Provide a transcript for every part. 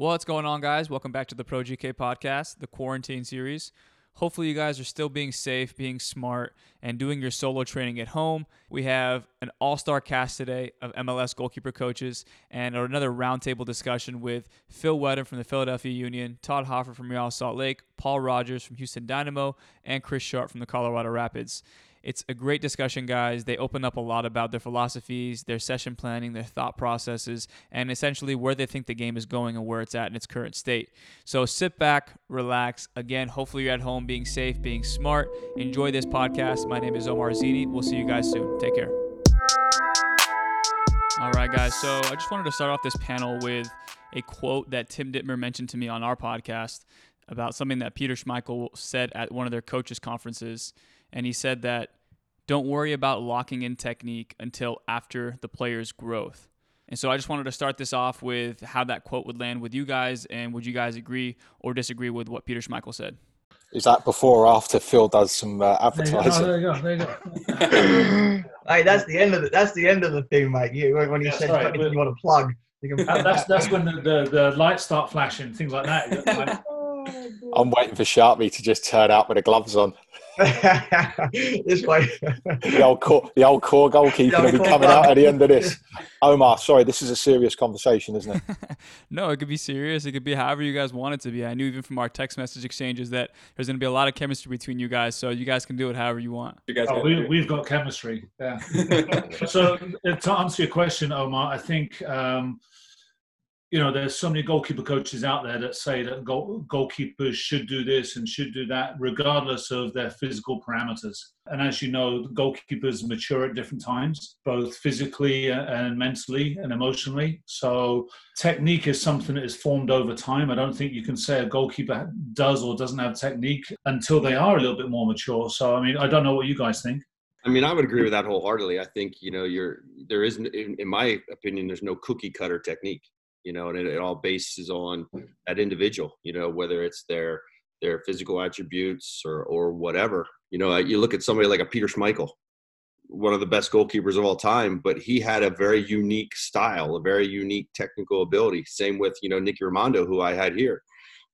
What's going on, guys? Welcome back to the Pro GK podcast, the quarantine series. Hopefully, you guys are still being safe, being smart, and doing your solo training at home. We have an all star cast today of MLS goalkeeper coaches and another roundtable discussion with Phil Wheddon from the Philadelphia Union, Todd Hoffard from Real Salt Lake, Paul Rogers from Houston Dynamo, and Chris Sharp from the Colorado Rapids. It's a great discussion, guys. They open up a lot about their philosophies, their session planning, their thought processes, and essentially where they think the game is going and where it's at in its current state. So sit back, relax. Again, hopefully you're at home being safe, being smart. Enjoy this podcast. My name is Omar Zini. We'll see you guys soon. Take care. All right, guys. So I just wanted to start off this panel with a quote that Tim Dittmer mentioned to me on our podcast about something that Peter Schmeichel said at one of their coaches' conferences and he said that don't worry about locking in technique until after the player's growth. And so I just wanted to start this off with how that quote would land with you guys, and would you guys agree or disagree with what Peter Schmeichel said? Is that before or after Phil does some uh, advertising? There you go. There you go. There you go. hey, that's the end of the that's the end of the thing, mate. You when you That's said right, but- you want to plug, you can. That's that's when the, the, the lights start flashing, things like that. I'm waiting for Sharpie to just turn out with the gloves on. This way. The old core, the old core goalkeeper The will be core coming out at the end of this. Omar, sorry, this is a serious conversation, isn't it? no, it could be serious. It could be however you guys want it to be. I knew even from our text message exchanges that there's going to be a lot of chemistry between you guys, so you guys can do it however you want. You guys oh, we, we've got chemistry. Yeah. so uh, to answer your question, Omar, I think um, you know there's so many goalkeeper coaches out there that say that goal, goalkeepers should do this and should do that, regardless of their physical parameters. And as you know, goalkeepers mature at different times, both physically and mentally and emotionally. So technique is something that is formed over time. I don't think you can say a goalkeeper does or doesn't have technique until they are a little bit more mature. So I mean, I don't know what you guys think. I mean, I would agree with that wholeheartedly. I think you know, you're there isn't, in, in my opinion, there's no cookie cutter technique. You know, and it, it all bases on hmm. that individual. You know, whether it's their their physical attributes or or whatever. You know, you look at somebody like a Peter Schmeichel, one of the best goalkeepers of all time, but he had a very unique style, a very unique technical ability. Same with you know Nicky Rimando, who I had here.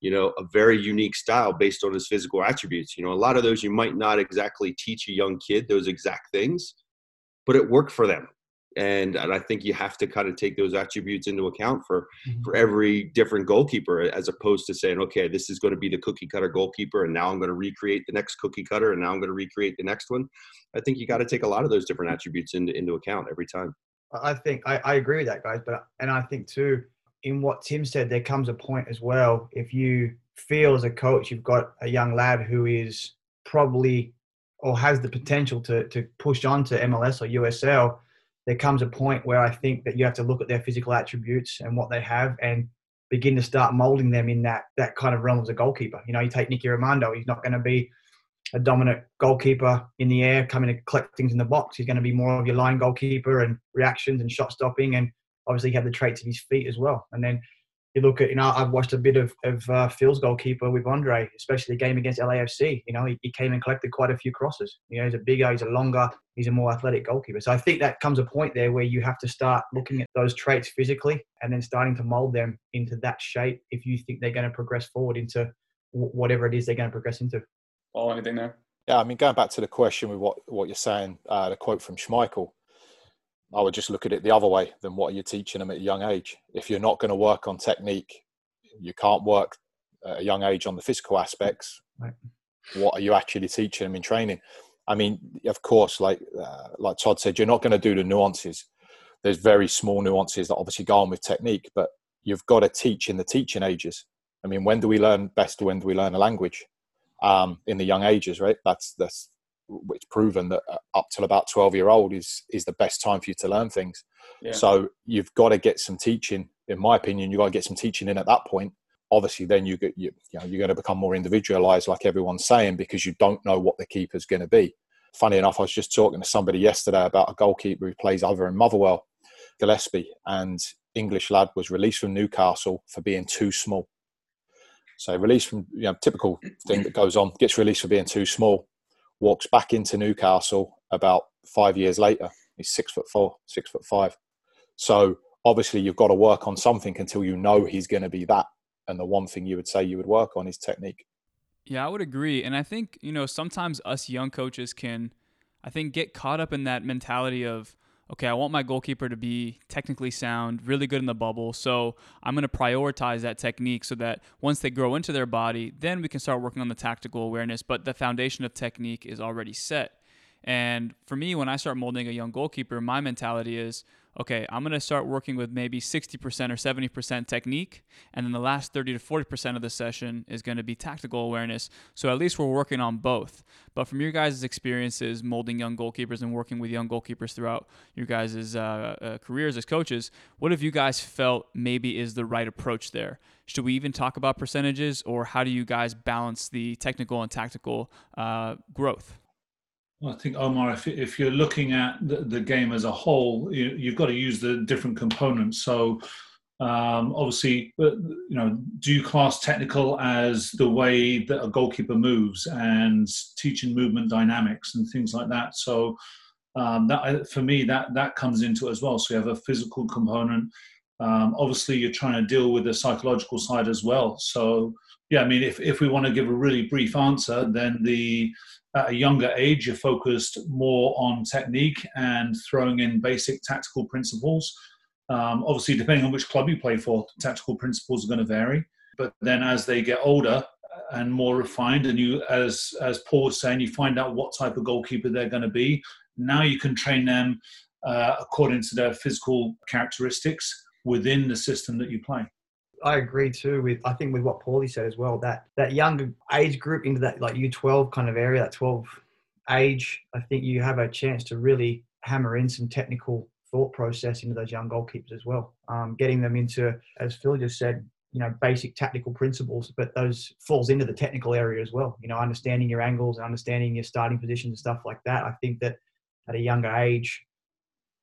You know, a very unique style based on his physical attributes. You know, a lot of those you might not exactly teach a young kid those exact things, but it worked for them. And, and I think you have to kind of take those attributes into account for, mm-hmm. for every different goalkeeper, as opposed to saying, okay, this is going to be the cookie cutter goalkeeper, and now I'm going to recreate the next cookie cutter, and now I'm going to recreate the next one. I think you got to take a lot of those different attributes into, into account every time. I think I, I agree with that, guys. But and I think too, in what Tim said, there comes a point as well. If you feel as a coach, you've got a young lad who is probably or has the potential to to push on to MLS or USL, there comes a point where I think that you have to look at their physical attributes and what they have and begin to start molding them in that that kind of realm as a goalkeeper. You know, you take Nicky Rimando, he's not going to be a dominant goalkeeper in the air, coming to collect things in the box. He's going to be more of your line goalkeeper and reactions and shot stopping, and obviously have the traits of his feet as well. And then you look at, you know, I've watched a bit of, of uh, Phil's goalkeeper with Andre, especially the game against LAFC. You know, he, he came and collected quite a few crosses. You know, he's a bigger, he's a longer, he's a more athletic goalkeeper. So I think that comes a point there where you have to start looking at those traits physically and then starting to mold them into that shape if you think they're going to progress forward into wh- whatever it is they're going to progress into. Paul, anything there? Yeah, I mean, going back to the question with what, what you're saying, uh, the quote from Schmeichel, I would just look at it the other way than what are you teaching them at a young age. If you're not going to work on technique, you can't work at a young age on the physical aspects. Right. What are you actually teaching them in training? I mean, of course, like uh, like Todd said, you're not going to do the nuances. There's very small nuances that obviously go on with technique, but you've got to teach in the teaching ages. I mean, when do we learn best? When do we learn a language? Um, in the young ages, right? That's that's it's proven that uh, up till about 12 year old is is the best time for you to learn things. Yeah. So you've got to get some teaching. In my opinion, you've got to get some teaching in at that point. Obviously, then you get you, you know you're going to become more individualized, like everyone's saying, because you don't know what the keeper's going to be. Funny enough, I was just talking to somebody yesterday about a goalkeeper who plays over in Motherwell, Gillespie, and English lad was released from Newcastle for being too small. So released from you know typical thing that goes on, gets released for being too small, walks back into Newcastle about five years later. He's six foot four, six foot five. So obviously you've got to work on something until you know he's going to be that. and the one thing you would say you would work on is technique. Yeah, I would agree. And I think, you know, sometimes us young coaches can, I think, get caught up in that mentality of, okay, I want my goalkeeper to be technically sound, really good in the bubble. So I'm going to prioritize that technique so that once they grow into their body, then we can start working on the tactical awareness. But the foundation of technique is already set. And for me, when I start molding a young goalkeeper, my mentality is, okay, I'm going to start working with maybe 60% or 70% technique. And then the last 30 to 40% of the session is going to be tactical awareness. So at least we're working on both. But from your guys' experiences molding young goalkeepers and working with young goalkeepers throughout your guys' uh, uh, careers as coaches, what have you guys felt maybe is the right approach there? Should we even talk about percentages or how do you guys balance the technical and tactical uh, growth? I think Omar, if, if you're looking at the, the game as a whole, you, have got to use the different components. So, um, obviously, uh, you know, do you class technical as the way that a goalkeeper moves and teaching movement dynamics and things like that? So, um, that for me, that that comes into it as well. So you have a physical component. Um, obviously, you're trying to deal with the psychological side as well. So, yeah, I mean, if if we want to give a really brief answer, then the at a younger age, you're focused more on technique and throwing in basic tactical principles. Um, obviously, depending on which club you play for, tactical principles are going to vary. But then as they get older and more refined, and you, as as Paul was saying, you find out what type of goalkeeper they're going to be. Now you can train them uh, according to their physical characteristics within the system that you play. I agree too with I think with what Paulie said as well that that younger age group into that like U12 kind of area that 12 age I think you have a chance to really hammer in some technical thought process into those young goalkeepers as well. Um, getting them into as Phil just said you know basic tactical principles but those falls into the technical area as well. You know understanding your angles and understanding your starting positions and stuff like that. I think that at a younger age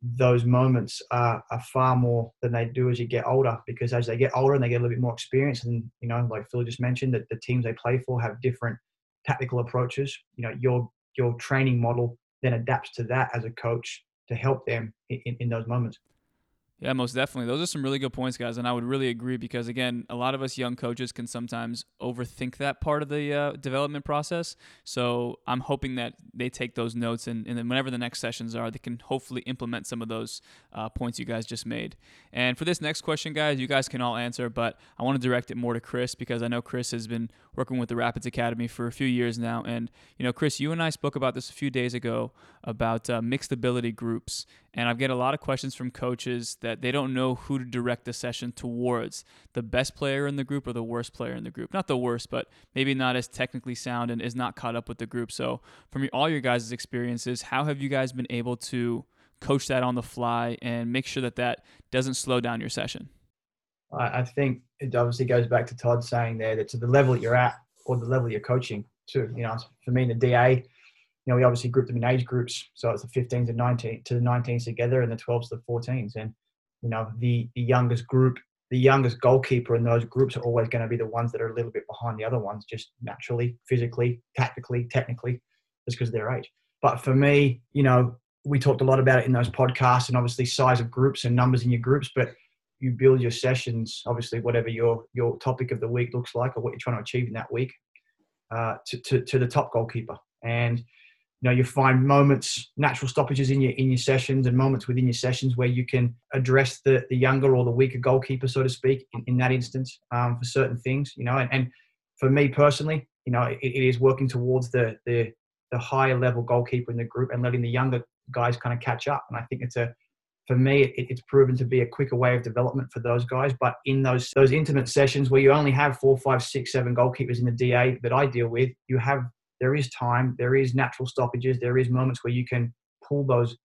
those moments are, are far more than they do as you get older because as they get older and they get a little bit more experience and you know like phil just mentioned that the teams they play for have different tactical approaches. You know your your training model then adapts to that as a coach to help them in, in those moments yeah, most definitely. Those are some really good points, guys, and I would really agree because again, a lot of us young coaches can sometimes overthink that part of the uh, development process. So I'm hoping that they take those notes and, and then whenever the next sessions are, they can hopefully implement some of those uh, points you guys just made. And for this next question, guys, you guys can all answer, but I want to direct it more to Chris because I know Chris has been working with the Rapids Academy for a few years now. And you know, Chris, you and I spoke about this a few days ago about uh, mixed ability groups, and I've get a lot of questions from coaches that that they don't know who to direct the session towards the best player in the group or the worst player in the group. Not the worst, but maybe not as technically sound and is not caught up with the group. So, from all your guys' experiences, how have you guys been able to coach that on the fly and make sure that that doesn't slow down your session? I think it obviously goes back to Todd saying there that to the level you're at or the level you're coaching to, You know, for me, the DA, you know, we obviously grouped them in age groups. So it's the 15s and 19 to the 19s together and the 12s to the 14s. And you know the, the youngest group the youngest goalkeeper in those groups are always going to be the ones that are a little bit behind the other ones just naturally physically tactically technically just because of their age but for me you know we talked a lot about it in those podcasts and obviously size of groups and numbers in your groups but you build your sessions obviously whatever your your topic of the week looks like or what you're trying to achieve in that week uh, to, to, to the top goalkeeper and you know you find moments natural stoppages in your in your sessions and moments within your sessions where you can address the the younger or the weaker goalkeeper so to speak in, in that instance um, for certain things you know and, and for me personally you know it, it is working towards the the the higher level goalkeeper in the group and letting the younger guys kind of catch up. And i think it's a for me it, it's proven to be a quicker way of development for those guys. But in those those intimate sessions where you only have four five six seven goalkeepers in the da that i deal with you have there is time, there is natural stoppages, there is moments where you can pull those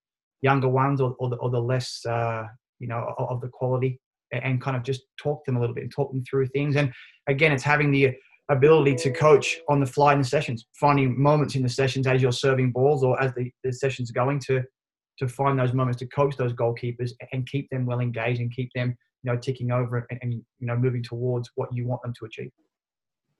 younger ones or, or, the, or the less, uh, you know, of the quality and kind of just talk them a little bit and talk them through things. And again, it's having the ability to coach on the fly in the sessions, finding moments in the sessions as you're serving balls or as the, the session's going to to find those moments to coach those goalkeepers and keep them well engaged and keep them you know ticking over and, and you know moving towards what you want them to achieve.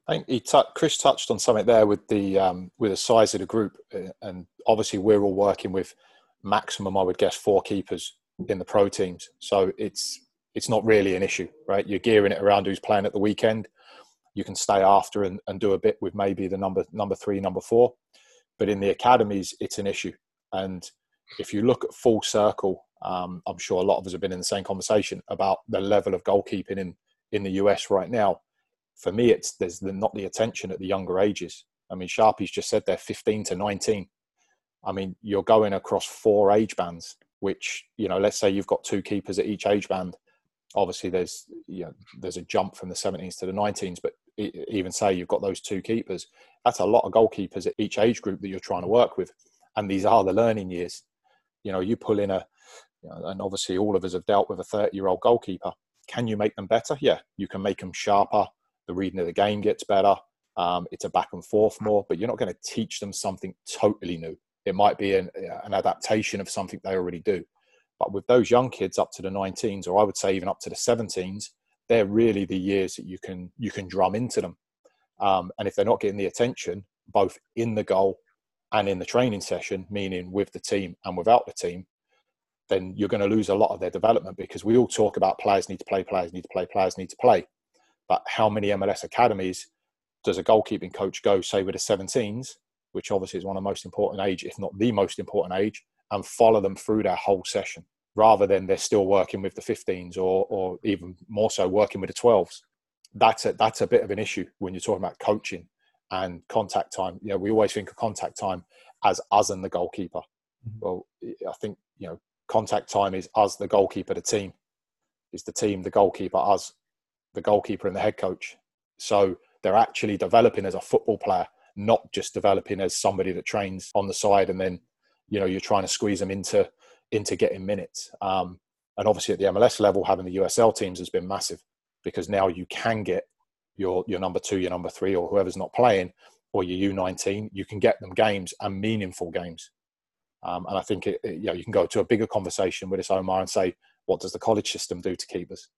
I think he t- Chris touched on something there with the um, with the size of the group, uh, and obviously we're all working with maximum, I would guess, four keepers in the pro teams. So it's it's not really an issue, right? You're gearing it around who's playing at the weekend. You can stay after and, and do a bit with maybe the number number three, number four. But in the academies, it's an issue. And if you look at full circle, um, I'm sure a lot of us have been in the same conversation about the level of goalkeeping in in the US right now. For me, it's there's the, not the attention at the younger ages. I mean, Sharpie's just said they're 15 to 19. I mean, you're going across four age bands, which you know, let's say you've got two keepers at each age band. Obviously, there's you know, there's a jump from the 17s to the 19s, but even say you've got those two keepers, that's a lot of goalkeepers at each age group that you're trying to work with, and these are the learning years. You know, you pull in a, you know, and obviously all of us have dealt with a 30 year old goalkeeper. Can you make them better? Yeah, you can make them sharper. The reading of the game gets better. Um, it's a back and forth more, but you're not going to teach them something totally new. It might be an, an adaptation of something they already do. But with those young kids up to the 19s, or I would say even up to the 17s, they're really the years that you can you can drum into them. Um, and if they're not getting the attention, both in the goal and in the training session, meaning with the team and without the team, then you're going to lose a lot of their development because we all talk about players need to play, players need to play, players need to play. But how many MLS academies does a goalkeeping coach go, say, with the 17s, which obviously is one of the most important age, if not the most important age, and follow them through their whole session rather than they're still working with the 15s or, or even more so working with the 12s. That's a, that's a bit of an issue when you're talking about coaching and contact time. You know, we always think of contact time as us and the goalkeeper. Mm-hmm. Well, I think, you know, contact time is us, the goalkeeper, the team. Is the team, the goalkeeper, us, the goalkeeper and the head coach. So they're actually developing as a football player, not just developing as somebody that trains on the side and then, you know, you're trying to squeeze them into into getting minutes. Um, and obviously at the MLS level, having the USL teams has been massive because now you can get your your number two, your number three, or whoever's not playing, or your U19, you can get them games and meaningful games. Um, and I think it, it, you know you can go to a bigger conversation with this Omar and say, what does the college system do to keepers?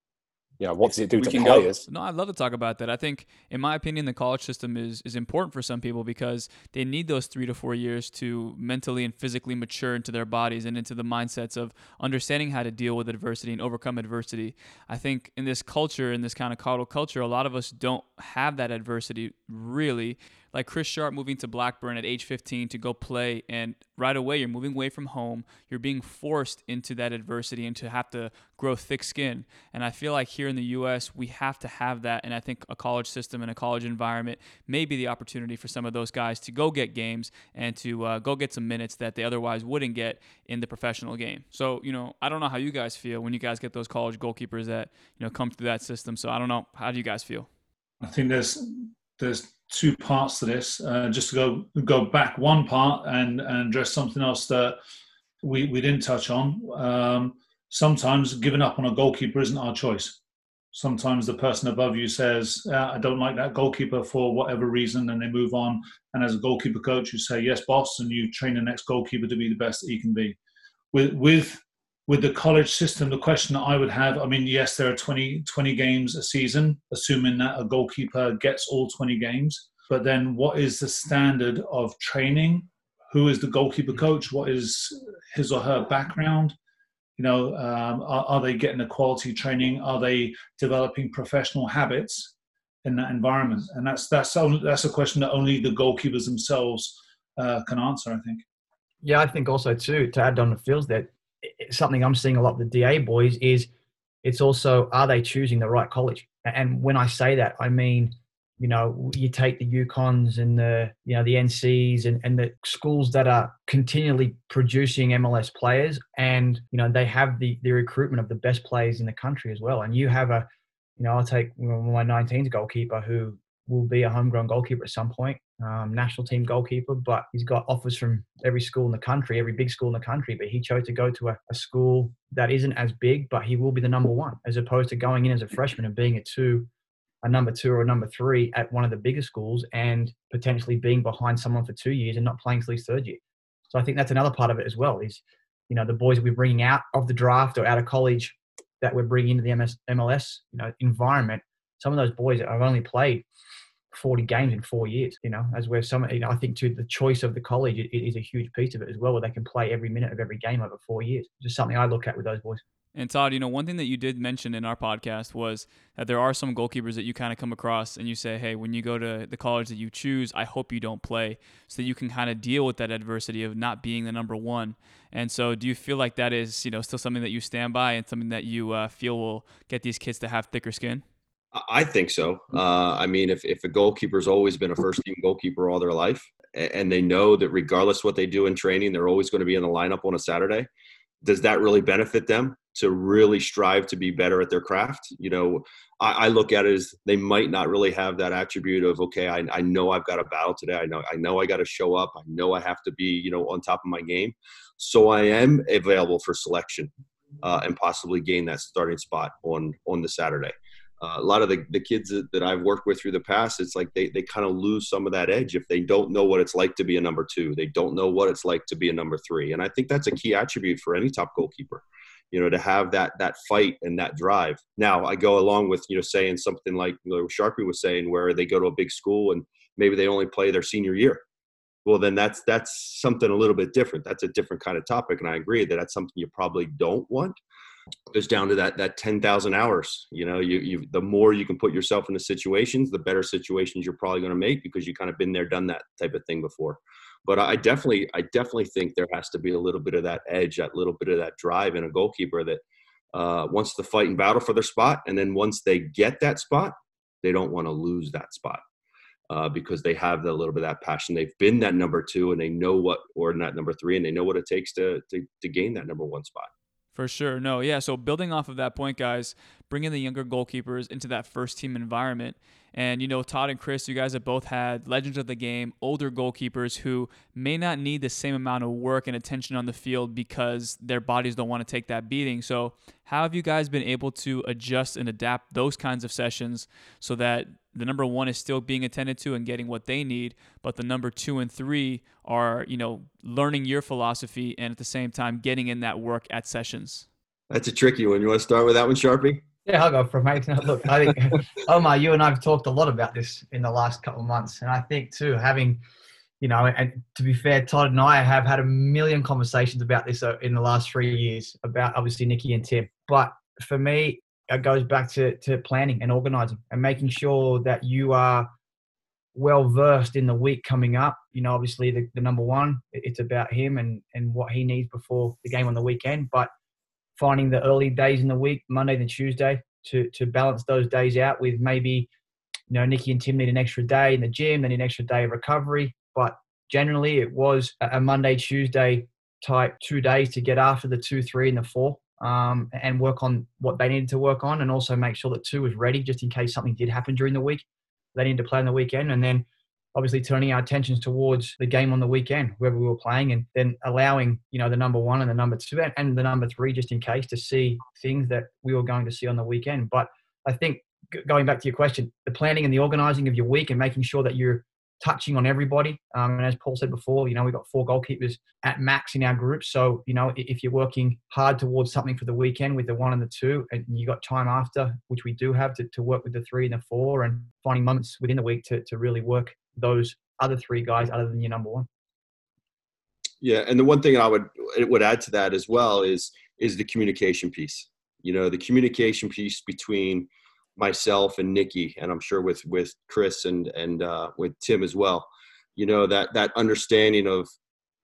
You know, what does it do we to players? Go. No, I'd love to talk about that. I think, in my opinion, the college system is is important for some people because they need those three to four years to mentally and physically mature into their bodies and into the mindsets of understanding how to deal with adversity and overcome adversity. I think in this culture, in this kind of coddle culture, a lot of us don't have that adversity really like Chris Sharp moving to Blackburn at age 15 to go play, and right away you're moving away from home. You're being forced into that adversity and to have to grow thick skin. And I feel like here in the U.S. we have to have that, and I think a college system and a college environment may be the opportunity for some of those guys to go get games and to uh, go get some minutes that they otherwise wouldn't get in the professional game. So you know, I don't know how you guys feel when you guys get those college goalkeepers that you know come through that system. So I don't know how do you guys feel. I think there's there's two parts to this. Uh, just to go go back one part and, and address something else that we, we didn't touch on. Um, sometimes giving up on a goalkeeper isn't our choice. Sometimes the person above you says, uh, I don't like that goalkeeper for whatever reason, and they move on. And as a goalkeeper coach, you say, Yes, boss, and you train the next goalkeeper to be the best that he can be. With, with with the college system, the question that I would have, I mean, yes, there are 20, 20 games a season, assuming that a goalkeeper gets all 20 games. But then what is the standard of training? Who is the goalkeeper coach? What is his or her background? You know, um, are, are, they getting a quality training? Are they developing professional habits in that environment? And that's that's only, that's a question that only the goalkeepers themselves uh, can answer. I think. Yeah, I think also too to add on the fields that something I'm seeing a lot with the DA boys is it's also are they choosing the right college? And when I say that, I mean you know you take the UConns and the you know the NCs and, and the schools that are continually producing MLS players and you know they have the the recruitment of the best players in the country as well and you have a you know I'll take my 19s goalkeeper who will be a homegrown goalkeeper at some point um, national team goalkeeper, but he's got offers from every school in the country, every big school in the country. But he chose to go to a, a, school that isn't as big, but he will be the number one, as opposed to going in as a freshman and being a two, a number two or a number three at one of the bigger schools and potentially being behind someone for two years and not playing till his third year. So I think that's another part of it as well. Is you know the boys we're bringing out of the draft or out of college that we're bringing into the MS, MLS you know environment. Some of those boys have only played 40 games in four years, you know, as where some, you know, I think to the choice of the college is a huge piece of it as well, where they can play every minute of every game over four years. Just something I look at with those boys. And Todd, you know, one thing that you did mention in our podcast was that there are some goalkeepers that you kind of come across and you say, hey, when you go to the college that you choose, I hope you don't play so that you can kind of deal with that adversity of not being the number one. And so do you feel like that is, you know, still something that you stand by and something that you uh, feel will get these kids to have thicker skin? I think so. Uh, I mean, if, if a goalkeeper's always been a first team goalkeeper all their life, and they know that regardless what they do in training, they're always going to be in the lineup on a Saturday, does that really benefit them to really strive to be better at their craft? You know, I, I look at it as they might not really have that attribute of okay, I, I know I've got a battle today. I know I know I got to show up. I know I have to be you know on top of my game. So I am available for selection uh, and possibly gain that starting spot on on the Saturday uh, a lot of the, the kids that, that, I've worked with through the past, it's like they, they kind of lose some of that edge if they don't know what it's like to be a number two. They don't know what it's like to be a number three. And I think that's a key attribute for any top goalkeeper, you know, to have that, that fight and that drive. Now I go along with, you know, saying something like you know, Sharpie was saying, where they go to a big school and maybe they only play their senior year. Well, then that's, that's something a little bit different. That's a different kind of topic. And I agree that that's something you probably don't want goes down to that that 10,000 hours. You know, you you the more you can put yourself into situations, the better situations you're probably going to make because you kind of been there, done that type of thing before. But I definitely I definitely think there has to be a little bit of that edge, that little bit of that drive in a goalkeeper that uh, wants to fight and battle for their spot, and then once they get that spot, they don't want to lose that spot. Uh, because they have a little bit of that passion. They've been that number two, and they know what, or not number three, and they know what it takes to to, to gain that number one spot. For sure. No, yeah. So building off of that point, guys, bringing the younger goalkeepers into that first team environment. And, you know, Todd and Chris, you guys have both had legends of the game, older goalkeepers who may not need the same amount of work and attention on the field because their bodies don't want to take that beating. So, how have you guys been able to adjust and adapt those kinds of sessions so that the number one is still being attended to and getting what they need, but the number two and three are, you know, learning your philosophy and at the same time getting in that work at sessions? That's a tricky one. You want to start with that one, Sharpie? Yeah, I'll go for it, mate. Look, I think Omar, you and I have talked a lot about this in the last couple of months, and I think too having, you know, and to be fair, Todd and I have had a million conversations about this uh, in the last three years about obviously Nikki and Tim. But for me, it goes back to, to planning and organizing and making sure that you are well versed in the week coming up. You know, obviously the, the number one, it's about him and, and what he needs before the game on the weekend. But finding the early days in the week, Monday and Tuesday, to to balance those days out with maybe, you know, Nikki and Tim need an extra day in the gym, need an extra day of recovery. But generally it was a Monday, Tuesday type two days to get after the two, three, and the four um, and work on what they needed to work on, and also make sure that two was ready just in case something did happen during the week. They needed to play on the weekend, and then obviously turning our attentions towards the game on the weekend, whoever we were playing, and then allowing you know the number one and the number two and the number three just in case to see things that we were going to see on the weekend. But I think going back to your question, the planning and the organising of your week and making sure that you're touching on everybody. Um, and as Paul said before, you know, we've got four goalkeepers at max in our group. So, you know, if you're working hard towards something for the weekend with the one and the two, and you got time after, which we do have to, to work with the three and the four and finding moments within the week to, to really work those other three guys other than your number one. Yeah. And the one thing I would, it would add to that as well is, is the communication piece. You know, the communication piece between myself and Nikki, and I'm sure with with Chris and and uh, with Tim as well. You know that that understanding of,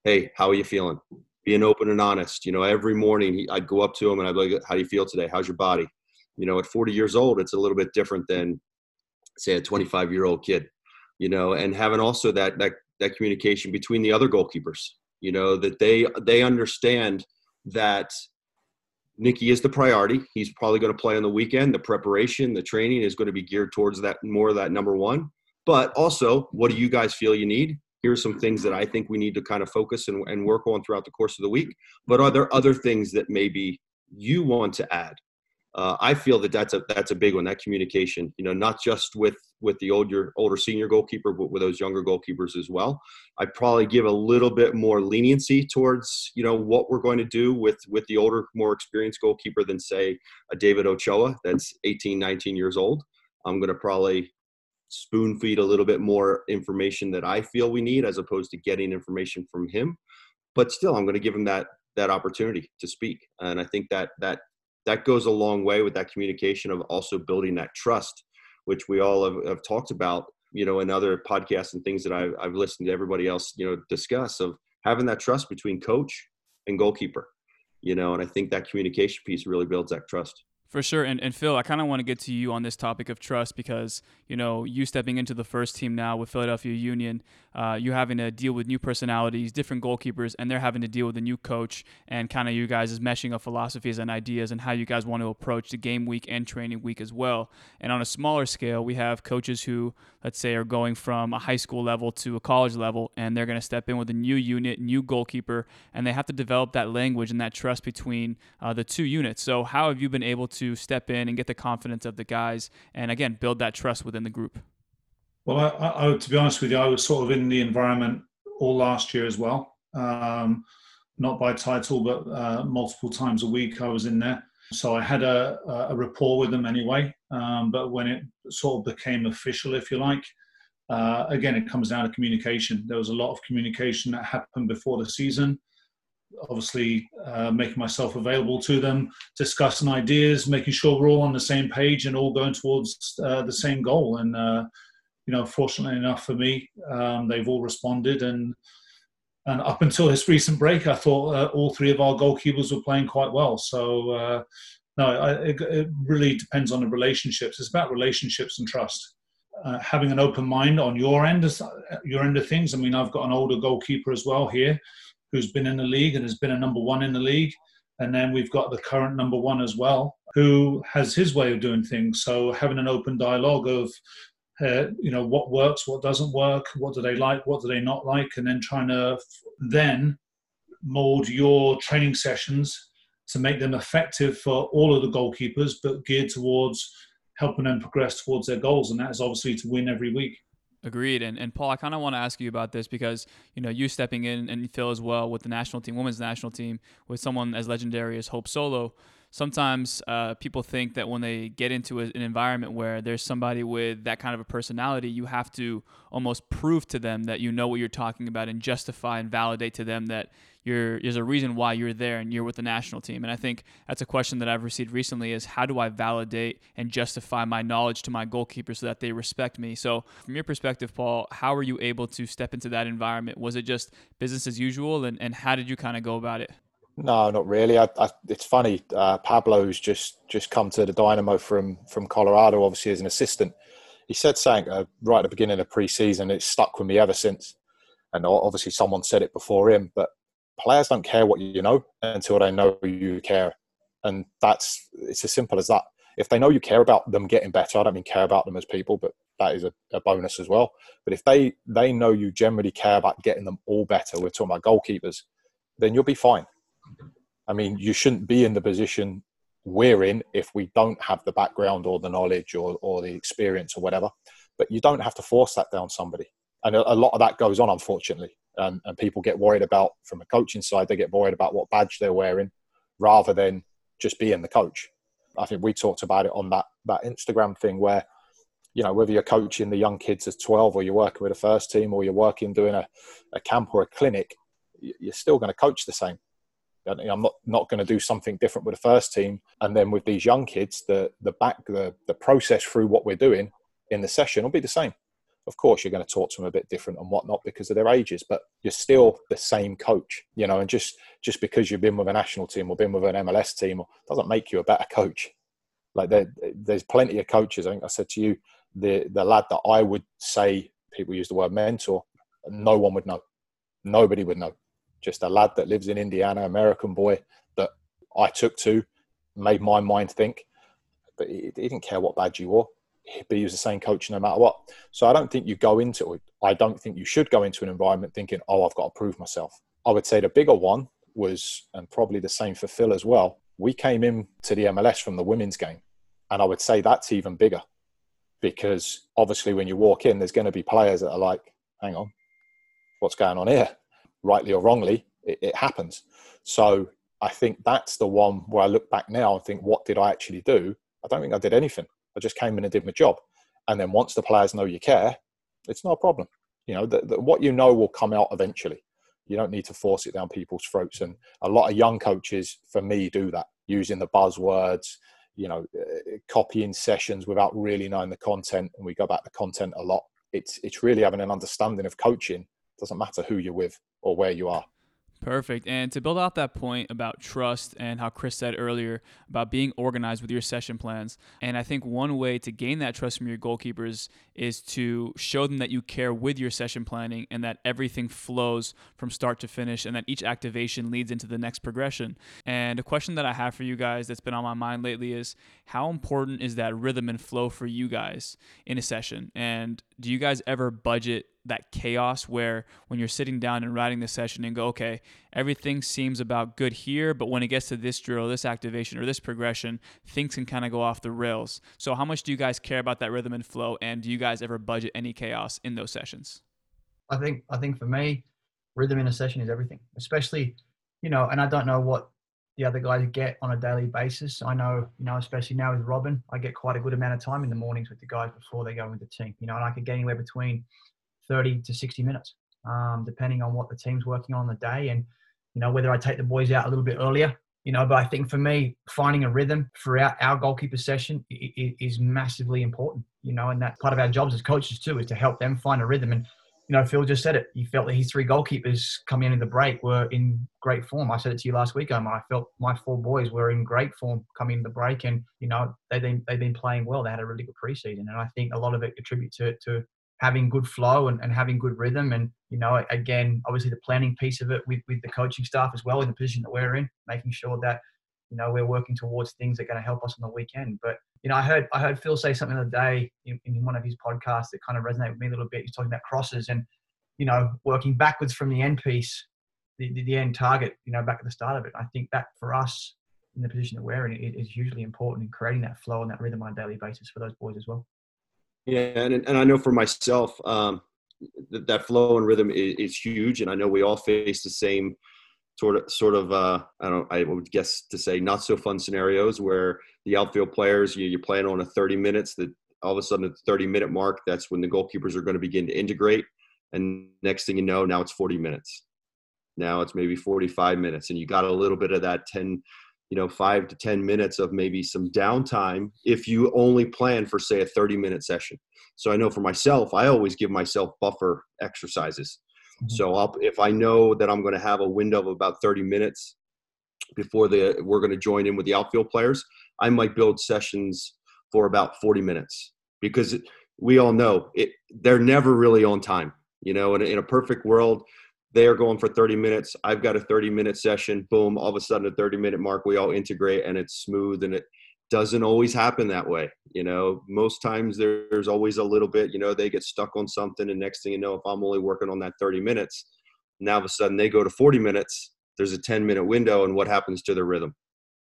hey, how are you feeling? Being open and honest. You know, every morning he, I'd go up to him and I'd be like, how do you feel today? How's your body? You know, at 40 years old, it's a little bit different than say a 25 year old kid. You know, and having also that that that communication between the other goalkeepers. You know that they they understand that Nikki is the priority. He's probably going to play on the weekend. The preparation, the training is going to be geared towards that more of that number one. But also, what do you guys feel you need? Here are some things that I think we need to kind of focus and, and work on throughout the course of the week. But are there other things that maybe you want to add? Uh, I feel that that's a that's a big one. That communication, you know, not just with with the older older senior goalkeeper, but with those younger goalkeepers as well. I'd probably give a little bit more leniency towards you know what we're going to do with with the older, more experienced goalkeeper than say a David Ochoa that's 18, 19 years old. I'm going to probably spoon feed a little bit more information that I feel we need as opposed to getting information from him. But still, I'm going to give him that that opportunity to speak, and I think that that that goes a long way with that communication of also building that trust, which we all have, have talked about, you know, in other podcasts and things that I've, I've listened to everybody else, you know, discuss of having that trust between coach and goalkeeper, you know, and I think that communication piece really builds that trust. For sure. And, and Phil, I kind of want to get to you on this topic of trust because, you know, you stepping into the first team now with Philadelphia Union, uh, you having to deal with new personalities, different goalkeepers, and they're having to deal with a new coach and kind of you guys' is meshing of philosophies and ideas and how you guys want to approach the game week and training week as well. And on a smaller scale, we have coaches who, let's say, are going from a high school level to a college level and they're going to step in with a new unit, new goalkeeper, and they have to develop that language and that trust between uh, the two units. So, how have you been able to? To step in and get the confidence of the guys and again build that trust within the group? Well, I, I, to be honest with you, I was sort of in the environment all last year as well. Um, not by title, but uh, multiple times a week I was in there. So I had a, a rapport with them anyway. Um, but when it sort of became official, if you like, uh, again, it comes down to communication. There was a lot of communication that happened before the season obviously uh, making myself available to them, discussing ideas, making sure we're all on the same page and all going towards uh, the same goal. And uh, you know, fortunately enough for me, um, they've all responded. And and up until this recent break, I thought uh, all three of our goalkeepers were playing quite well. So uh, no, I, it, it, really depends on the relationships. It's about relationships and trust. Uh, having an open mind on your end, your end of things. I mean, I've got an older goalkeeper as well here who's been in the league and has been a number one in the league. And then we've got the current number one as well, who has his way of doing things. So having an open dialogue of, uh, you know, what works, what doesn't work, what do they like, what do they not like, and then trying to then mold your training sessions to make them effective for all of the goalkeepers, but geared towards helping them progress towards their goals. And that is obviously to win every week. Agreed. And, and Paul, I kind of want to ask you about this because, you know, you stepping in and Phil as well with the national team, women's national team, with someone as legendary as Hope Solo. Sometimes uh, people think that when they get into a, an environment where there's somebody with that kind of a personality, you have to almost prove to them that you know what you're talking about and justify and validate to them that you're, there's a reason why you're there and you're with the national team. And I think that's a question that I've received recently is how do I validate and justify my knowledge to my goalkeepers so that they respect me? So from your perspective, Paul, how were you able to step into that environment? Was it just business as usual? And, and how did you kind of go about it? No, not really. I, I, it's funny. Uh, Pablo's just just come to the Dynamo from from Colorado, obviously as an assistant. He said something uh, right at the beginning of pre-season. It's stuck with me ever since. And obviously, someone said it before him. But players don't care what you know until they know you care, and that's it's as simple as that. If they know you care about them getting better, I don't mean care about them as people, but that is a, a bonus as well. But if they they know you generally care about getting them all better, we're talking about goalkeepers, then you'll be fine. I mean, you shouldn't be in the position we're in if we don't have the background or the knowledge or, or the experience or whatever. But you don't have to force that down somebody. And a, a lot of that goes on, unfortunately and, and people get worried about from a coaching side they get worried about what badge they're wearing rather than just being the coach. I think we talked about it on that that instagram thing where you know whether you're coaching the young kids at 12 or you're working with a first team or you're working doing a, a camp or a clinic you're still going to coach the same. I'm not not going to do something different with the first team and then with these young kids the the back the, the process through what we're doing in the session will be the same of course you're going to talk to them a bit different and whatnot because of their ages but you're still the same coach you know and just just because you've been with a national team or been with an mls team doesn't make you a better coach. Like there, there's plenty of coaches. I think i said to you the the lad that i would say people use the word mentor no one would know. Nobody would know. Just a lad that lives in indiana american boy that i took to made my mind think but he, he didn't care what badge you wore but he was the same coach no matter what. So I don't think you go into it. I don't think you should go into an environment thinking, oh, I've got to prove myself. I would say the bigger one was, and probably the same for Phil as well. We came in to the MLS from the women's game, and I would say that's even bigger because obviously when you walk in, there's going to be players that are like, hang on, what's going on here? Rightly or wrongly, it, it happens. So I think that's the one where I look back now and think, what did I actually do? I don't think I did anything. I just came in and did my job. And then once the players know you care, it's no problem. You know, the, the, what you know will come out eventually. You don't need to force it down people's throats. And a lot of young coaches, for me, do that. using the buzzwords, you know, uh, copying sessions without really knowing the content. And we go back to content a lot. It's it's really having an understanding of coaching. It doesn't matter who you're with or where you are. Perfect. And to build off that point about trust and how Chris said earlier about being organized with your session plans, and I think one way to gain that trust from your goalkeepers is to show them that you care with your session planning and that everything flows from start to finish and that each activation leads into the next progression. And a question that I have for you guys that's been on my mind lately is how important is that rhythm and flow for you guys in a session? And do you guys ever budget that chaos where when you're sitting down and writing the session and go, okay, everything seems about good here, but when it gets to this drill, this activation, or this progression, things can kind of go off the rails. So, how much do you guys care about that rhythm and flow? And do you guys ever budget any chaos in those sessions? I think I think for me, rhythm in a session is everything. Especially, you know, and I don't know what the other guys get on a daily basis. I know, you know, especially now with Robin, I get quite a good amount of time in the mornings with the guys before they go with the team. You know, and I could get anywhere between 30 to 60 minutes, um, depending on what the team's working on the day and, you know, whether I take the boys out a little bit earlier, you know, but I think for me, finding a rhythm throughout our goalkeeper session is massively important, you know, and that's part of our jobs as coaches too, is to help them find a rhythm. And, you know, Phil just said it. He felt that his three goalkeepers coming into the break were in great form. I said it to you last week, Omar. I felt my four boys were in great form coming into the break, and you know they've been they've been playing well. They had a really good preseason, and I think a lot of it attribute to to having good flow and, and having good rhythm. And, you know, again, obviously the planning piece of it with, with the coaching staff as well in the position that we're in, making sure that, you know, we're working towards things that are going to help us on the weekend. But, you know, I heard, I heard Phil say something the other day in, in one of his podcasts that kind of resonated with me a little bit. He's talking about crosses and, you know, working backwards from the end piece, the, the, the end target, you know, back at the start of it. I think that for us in the position that we're in, it is hugely important in creating that flow and that rhythm on a daily basis for those boys as well. Yeah, and, and I know for myself, um, that, that flow and rhythm is, is, huge, and I know we all face the same sort of sort of uh, I don't I would guess to say not so fun scenarios where the outfield players you, you're playing on a 30 minutes that all of a sudden at the 30 minute mark that's when the goalkeepers are going to begin to integrate, and next thing you know now it's 40 minutes, now it's maybe 45 minutes, and you got a little bit of that 10 you know five to ten minutes of maybe some downtime if you only plan for say a 30 minute session so i know for myself i always give myself buffer exercises mm-hmm. so I'll, if i know that i'm going to have a window of about 30 minutes before the we're going to join in with the outfield players i might build sessions for about 40 minutes because we all know it they're never really on time you know in, in a perfect world they are going for 30 minutes. I've got a 30 minute session. Boom, all of a sudden, a 30 minute mark, we all integrate and it's smooth and it doesn't always happen that way. You know, most times there's always a little bit, you know, they get stuck on something. And next thing you know, if I'm only working on that 30 minutes, now of a sudden they go to 40 minutes, there's a 10 minute window. And what happens to their rhythm?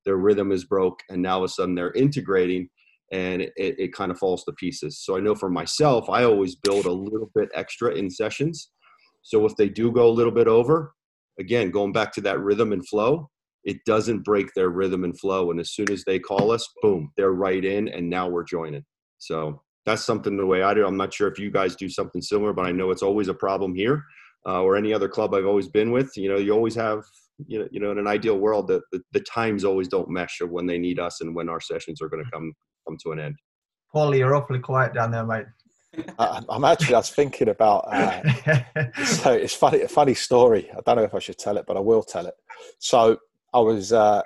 Their rhythm is broke. And now of a sudden they're integrating and it, it kind of falls to pieces. So I know for myself, I always build a little bit extra in sessions so if they do go a little bit over, again, going back to that rhythm and flow, it doesn't break their rhythm and flow. And as soon as they call us, boom, they're right in, and now we're joining. So that's something the way I do. I'm not sure if you guys do something similar, but I know it's always a problem here uh, or any other club I've always been with. You know, you always have, you know, you know in an ideal world, that the, the times always don't mesh of when they need us and when our sessions are going to come come to an end. Paulie, you're awfully quiet down there, mate. I, am actually. I was thinking about. Uh, so it's funny. A funny story. I don't know if I should tell it, but I will tell it. So I was uh,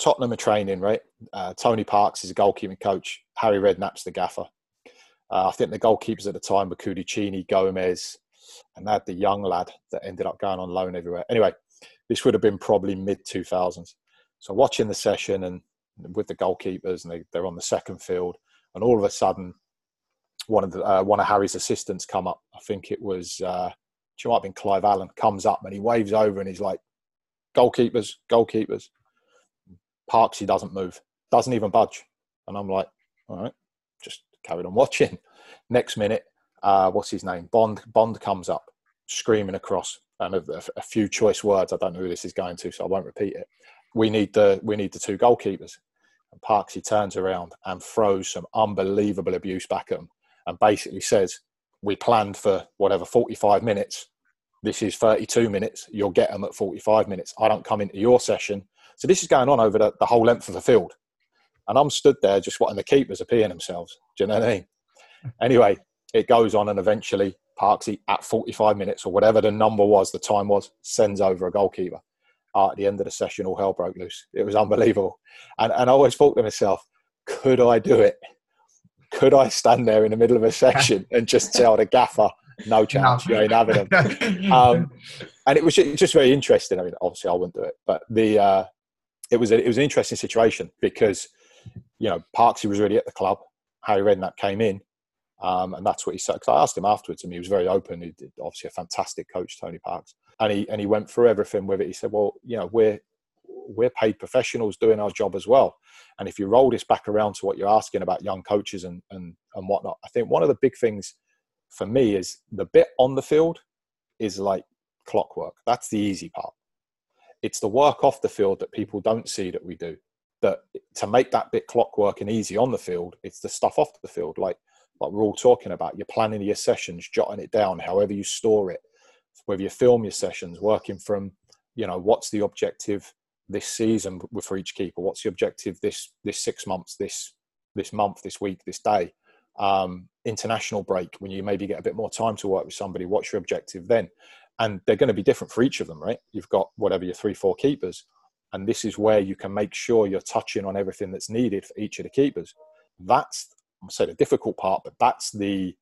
Tottenham are training, right? Uh, Tony Parks is a goalkeeping coach. Harry Redknapp's the gaffer. Uh, I think the goalkeepers at the time were Cudicini, Gomes, and they had the young lad that ended up going on loan everywhere. Anyway, this would have been probably mid 2000s. So watching the session and with the goalkeepers, and they, they're on the second field, and all of a sudden one of the, uh, one of Harry's assistants come up. I think it was uh, it might have been Clive Allen comes up and he waves over and he's like, "Goalkeepers, goalkeepers." Parks he doesn't move, doesn't even budge, and I'm like, "All right, just carried on watching." Next minute, uh, what's his name? Bond Bond comes up, screaming across, and a, a few choice words. I don't know who this is going to, so I won't repeat it. We need the we need the two goalkeepers. And Parks he turns around and throws some unbelievable abuse back at him and basically says, we planned for whatever 45 minutes this is 32 minutes. You'll get them at 45 minutes. I don't come into your session. So this is going on over the, the whole length of the field. And I'm stood there just watching the keepers are peeing themselves. Do you know what I mean? Anyway, it goes on and eventually Parksy at 45 minutes or whatever the number was, the time was, sends over a goalkeeper. Uh, at the end of the session, all hell broke loose. It was unbelievable. And, and I always thought to myself, could I do it? Could I stand there in the middle of a section and just tell the gaffer, no chance, no. you ain't having them? Um, and it was just very interesting. I mean, obviously I wouldn't do it, but the uh, it was a, it was an interesting situation because you know Parksy was already at the club. Harry Redknapp came in, um, and that's what he said. Because I asked him afterwards, and he was very open. He did obviously a fantastic coach, Tony Parks, and he and he went through everything with it. He said, "Well, you know, we're we're paid professionals doing our job as well. And if you roll this back around to what you're asking about young coaches and and and whatnot, I think one of the big things for me is the bit on the field is like clockwork. That's the easy part. It's the work off the field that people don't see that we do. That to make that bit clockwork and easy on the field, it's the stuff off the field, like like we're all talking about. You're planning your sessions, jotting it down, however you store it, whether you film your sessions, working from, you know, what's the objective this season for each keeper? What's the objective this this six months, this this month, this week, this day? Um, international break when you maybe get a bit more time to work with somebody. What's your objective then? And they're going to be different for each of them, right? You've got whatever your three, four keepers, and this is where you can make sure you're touching on everything that's needed for each of the keepers. That's I say the difficult part, but that's the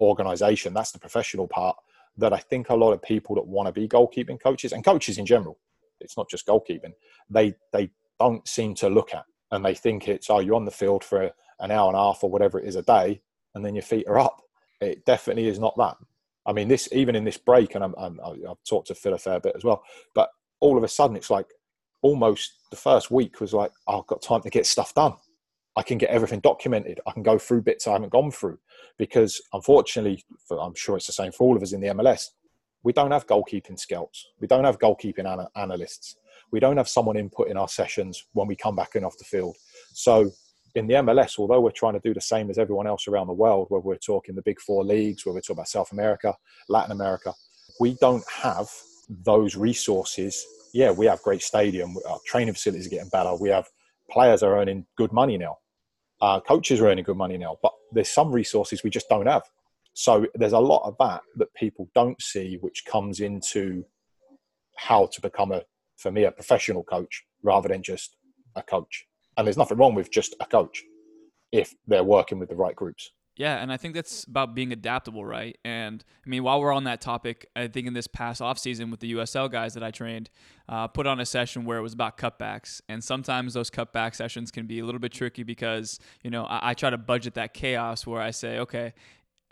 organization, that's the professional part that I think a lot of people that want to be goalkeeping coaches and coaches in general, it's not just goalkeeping, they they don't seem to look at and they think it's oh you're on the field for an hour and a half or whatever it is a day and then your feet are up. It definitely is not that. I mean, this even in this break, and I'm I've talked to Phil a fair bit as well. But all of a sudden, it's like almost the first week was like oh, I've got time to get stuff done. I can get everything documented. I can go through bits I haven't gone through because, unfortunately, for, I'm sure it's the same for all of us in the MLS. We don't have goalkeeping scouts. We don't have goalkeeping ana- analysts. We don't have someone input in our sessions when we come back in off the field. So, in the MLS, although we're trying to do the same as everyone else around the world, where we're talking the big four leagues, where we're talking about South America, Latin America, we don't have those resources. Yeah, we have great stadium. Our training facilities are getting better. We have players are earning good money now uh, coaches are earning good money now, but there's some resources we just don't have. So there's a lot of that that people don't see, which comes into how to become a, for me, a professional coach rather than just a coach. And there's nothing wrong with just a coach if they're working with the right groups. Yeah, and I think that's about being adaptable, right? And I mean, while we're on that topic, I think in this past off season with the USL guys that I trained, uh, put on a session where it was about cutbacks, and sometimes those cutback sessions can be a little bit tricky because you know I, I try to budget that chaos where I say, okay,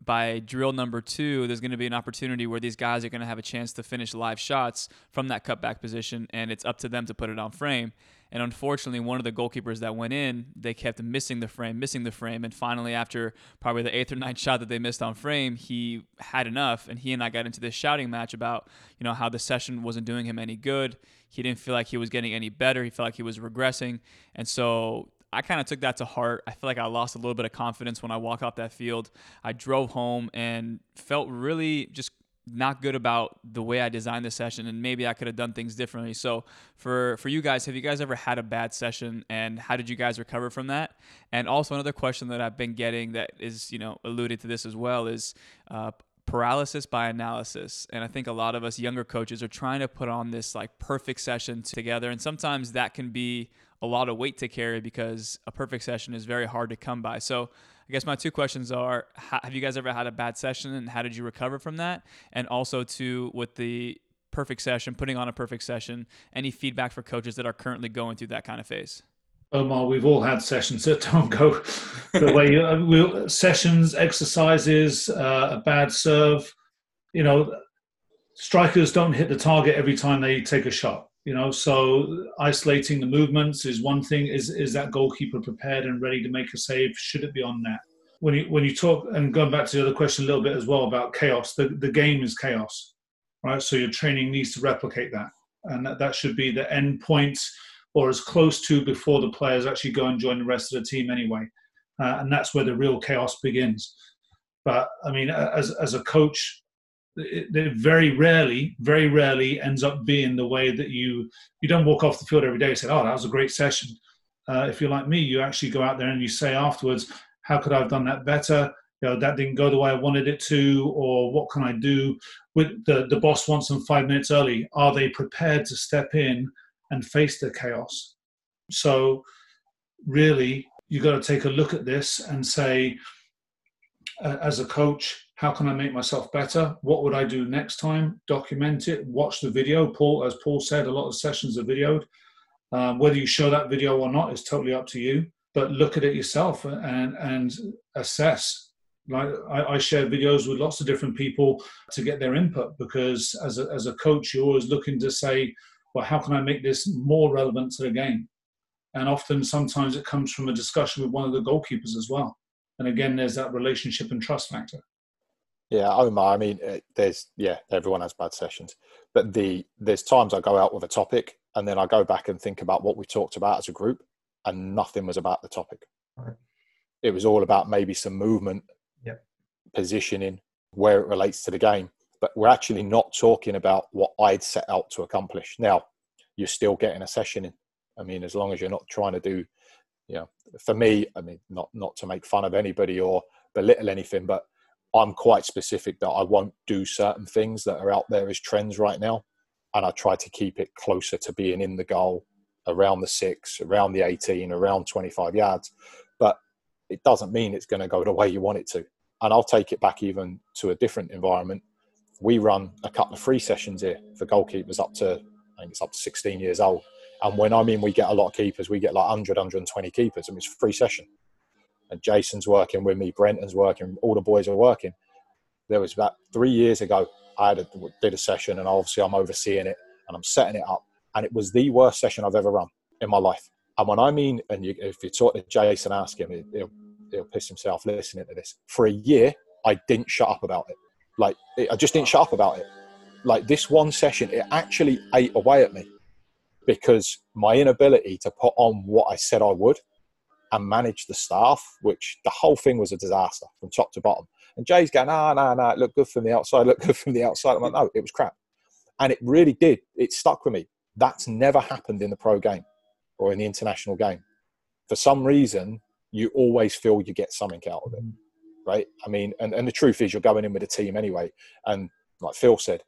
by drill number two, there's going to be an opportunity where these guys are going to have a chance to finish live shots from that cutback position, and it's up to them to put it on frame. And unfortunately, one of the goalkeepers that went in, they kept missing the frame, missing the frame. And finally, after probably the eighth or ninth shot that they missed on frame, he had enough. And he and I got into this shouting match about, you know, how the session wasn't doing him any good. He didn't feel like he was getting any better. He felt like he was regressing. And so I kind of took that to heart. I feel like I lost a little bit of confidence when I walked off that field. I drove home and felt really just not good about the way I designed the session and maybe I could have done things differently. So for for you guys, have you guys ever had a bad session and how did you guys recover from that? And also another question that I've been getting that is, you know, alluded to this as well is uh, paralysis by analysis. And I think a lot of us younger coaches are trying to put on this like perfect session together and sometimes that can be a lot of weight to carry because a perfect session is very hard to come by. So I guess my two questions are: Have you guys ever had a bad session, and how did you recover from that? And also, to with the perfect session, putting on a perfect session, any feedback for coaches that are currently going through that kind of phase? Omar, we've all had sessions that don't go the way you, uh, we, sessions, exercises, uh, a bad serve. You know, strikers don't hit the target every time they take a shot. You know, so isolating the movements is one thing. Is is that goalkeeper prepared and ready to make a save? Should it be on net? When you when you talk and going back to the other question a little bit as well about chaos, the, the game is chaos, right? So your training needs to replicate that, and that, that should be the end point or as close to before the players actually go and join the rest of the team anyway, uh, and that's where the real chaos begins. But I mean, as as a coach, it, it very rarely, very rarely ends up being the way that you you don't walk off the field every day and say, "Oh, that was a great session." Uh, if you're like me, you actually go out there and you say afterwards, "How could I have done that better?" You know, that didn't go the way I wanted it to, or what can I do? With the the boss wants them five minutes early. Are they prepared to step in and face the chaos? So, really, you got to take a look at this and say, uh, as a coach, how can I make myself better? What would I do next time? Document it, watch the video. Paul, as Paul said, a lot of sessions are videoed. Um, whether you show that video or not is totally up to you. But look at it yourself and and assess. Like I, I share videos with lots of different people to get their input because as a, as a coach, you're always looking to say, well, how can I make this more relevant to the game? And often, sometimes it comes from a discussion with one of the goalkeepers as well. And again, there's that relationship and trust factor. Yeah, Omar. I mean, uh, there's yeah, everyone has bad sessions, but the there's times I go out with a topic and then I go back and think about what we talked about as a group, and nothing was about the topic. Right. It was all about maybe some movement, yep. positioning, where it relates to the game. But we're actually not talking about what I'd set out to accomplish. Now, you're still getting a session in. I mean, as long as you're not trying to do, you know, for me, I mean, not not to make fun of anybody or belittle anything, but I'm quite specific that I won't do certain things that are out there as trends right now. And I try to keep it closer to being in the goal, around the six, around the 18, around 25 yards. But it doesn't mean it's going to go the way you want it to. And I'll take it back even to a different environment. We run a couple of free sessions here for goalkeepers up to, I think it's up to 16 years old. And when I mean we get a lot of keepers, we get like 100, 120 keepers, and it's free session and Jason's working with me, Brenton's working, all the boys are working. There was about three years ago, I had a, did a session, and obviously I'm overseeing it and I'm setting it up, and it was the worst session I've ever run in my life. And when I mean, and you, if you talk to Jason, ask him, he'll, he'll piss himself listening to this. For a year, I didn't shut up about it. Like it, I just didn't shut up about it. Like this one session, it actually ate away at me because my inability to put on what I said I would and manage the staff, which the whole thing was a disaster from top to bottom. And Jay's going, ah, no, no, it looked good from the outside, looked good from the outside. I'm like, no, it was crap. And it really did. It stuck with me. That's never happened in the pro game or in the international game. For some reason, you always feel you get something out of it, right? I mean, and, and the truth is, you're going in with a team anyway. And like Phil said,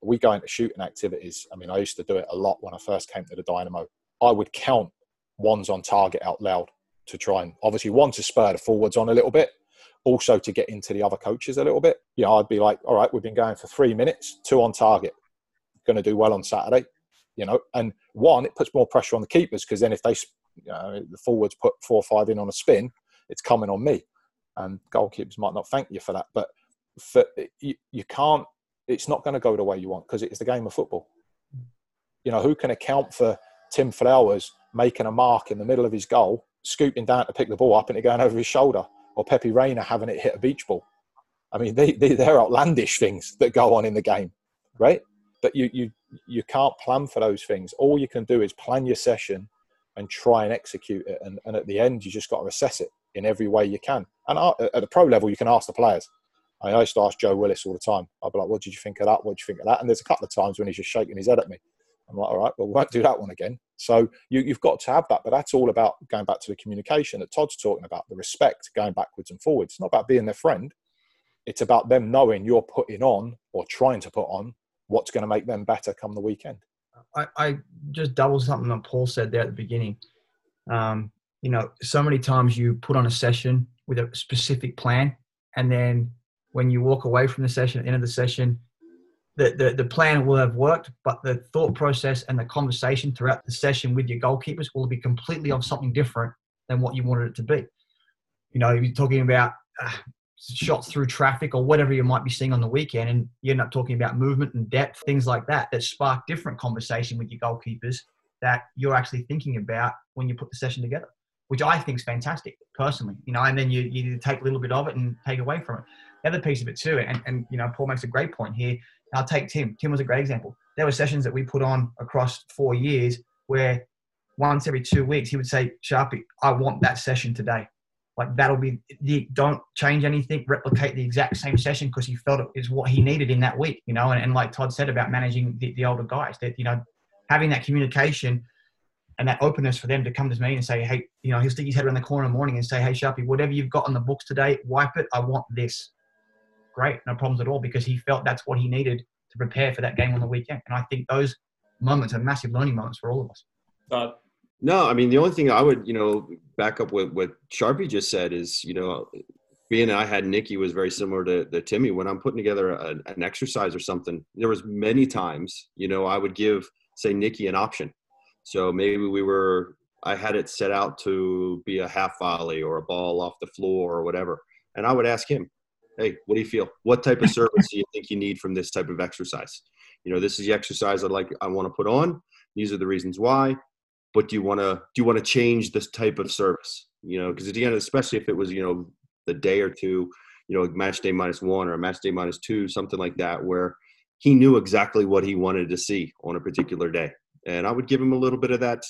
we go into shooting activities. I mean, I used to do it a lot when I first came to the Dynamo. I would count ones on target out loud to try and obviously one to spur the forwards on a little bit, also to get into the other coaches a little bit. You know, I'd be like, all right, we've been going for three minutes, two on target, going to do well on Saturday. You know, and one, it puts more pressure on the keepers because then if they, you know, the forwards put four or five in on a spin, it's coming on me, and goalkeepers might not thank you for that. But for you, you can't. It's not going to go the way you want because it's the game of football. You know, who can account for Tim Flowers making a mark in the middle of his goal scooping down to pick the ball up and it going over his shoulder, or Pepe Reina having it hit a beach ball. I mean, they, they, they're outlandish things that go on in the game, right? But you, you, you can't plan for those things. All you can do is plan your session and try and execute it. And, and at the end, you just got to assess it in every way you can. And at the pro level, you can ask the players. I used to ask Joe Willis all the time. I'd be like, what did you think of that? What did you think of that? And there's a couple of times when he's just shaking his head at me. I'm like, all right, well, we won't do that one again. So you, have got to have that, but that's all about going back to the communication that Todd's talking about, the respect, going backwards and forwards. It's not about being their friend. It's about them knowing you're putting on or trying to put on what's going to make them better come the weekend. I, I just double something that Paul said there at the beginning. Um, you know, so many times you put on a session with a specific plan, and then when you walk away from the session, at the end of the session, the, the, the plan will have worked, but the thought process and the conversation throughout the session with your goalkeepers will be completely of something different than what you wanted it to be. You know, you're talking about uh, shots through traffic or whatever you might be seeing on the weekend, and you end up talking about movement and depth, things like that, that spark different conversation with your goalkeepers that you're actually thinking about when you put the session together, which I think is fantastic personally. You know, and then you, you take a little bit of it and take away from it. The other piece of it too, and, and you know, Paul makes a great point here I'll take Tim. Tim was a great example. There were sessions that we put on across four years where once every two weeks he would say, Sharpie, I want that session today. like that'll be the don't change anything, replicate the exact same session because he felt it is what he needed in that week, you know. And, and like Todd said about managing the, the older guys, that you know, having that communication and that openness for them to come to me and say, hey, you know, he'll stick his head around the corner in the morning and say, hey, Sharpie, whatever you've got on the books today, wipe it. I want this. Great, no problems at all, because he felt that's what he needed to prepare for that game on the weekend. And I think those moments are massive learning moments for all of us. Uh, no, I mean the only thing I would, you know, back up with what Sharpie just said is, you know, being I had Nikki was very similar to, to Timmy. When I'm putting together a, an exercise or something, there was many times, you know, I would give say Nikki an option. So maybe we were I had it set out to be a half volley or a ball off the floor or whatever, and I would ask him, "Hey, what do you feel? What type of service do you think you need from this type of exercise? You know, this is the exercise I'd like I want to put on. These are the reasons why but do you want to do you want to change this type of service you know because at the end especially if it was you know the day or two you know match day minus one or a match day minus two something like that where he knew exactly what he wanted to see on a particular day and i would give him a little bit of that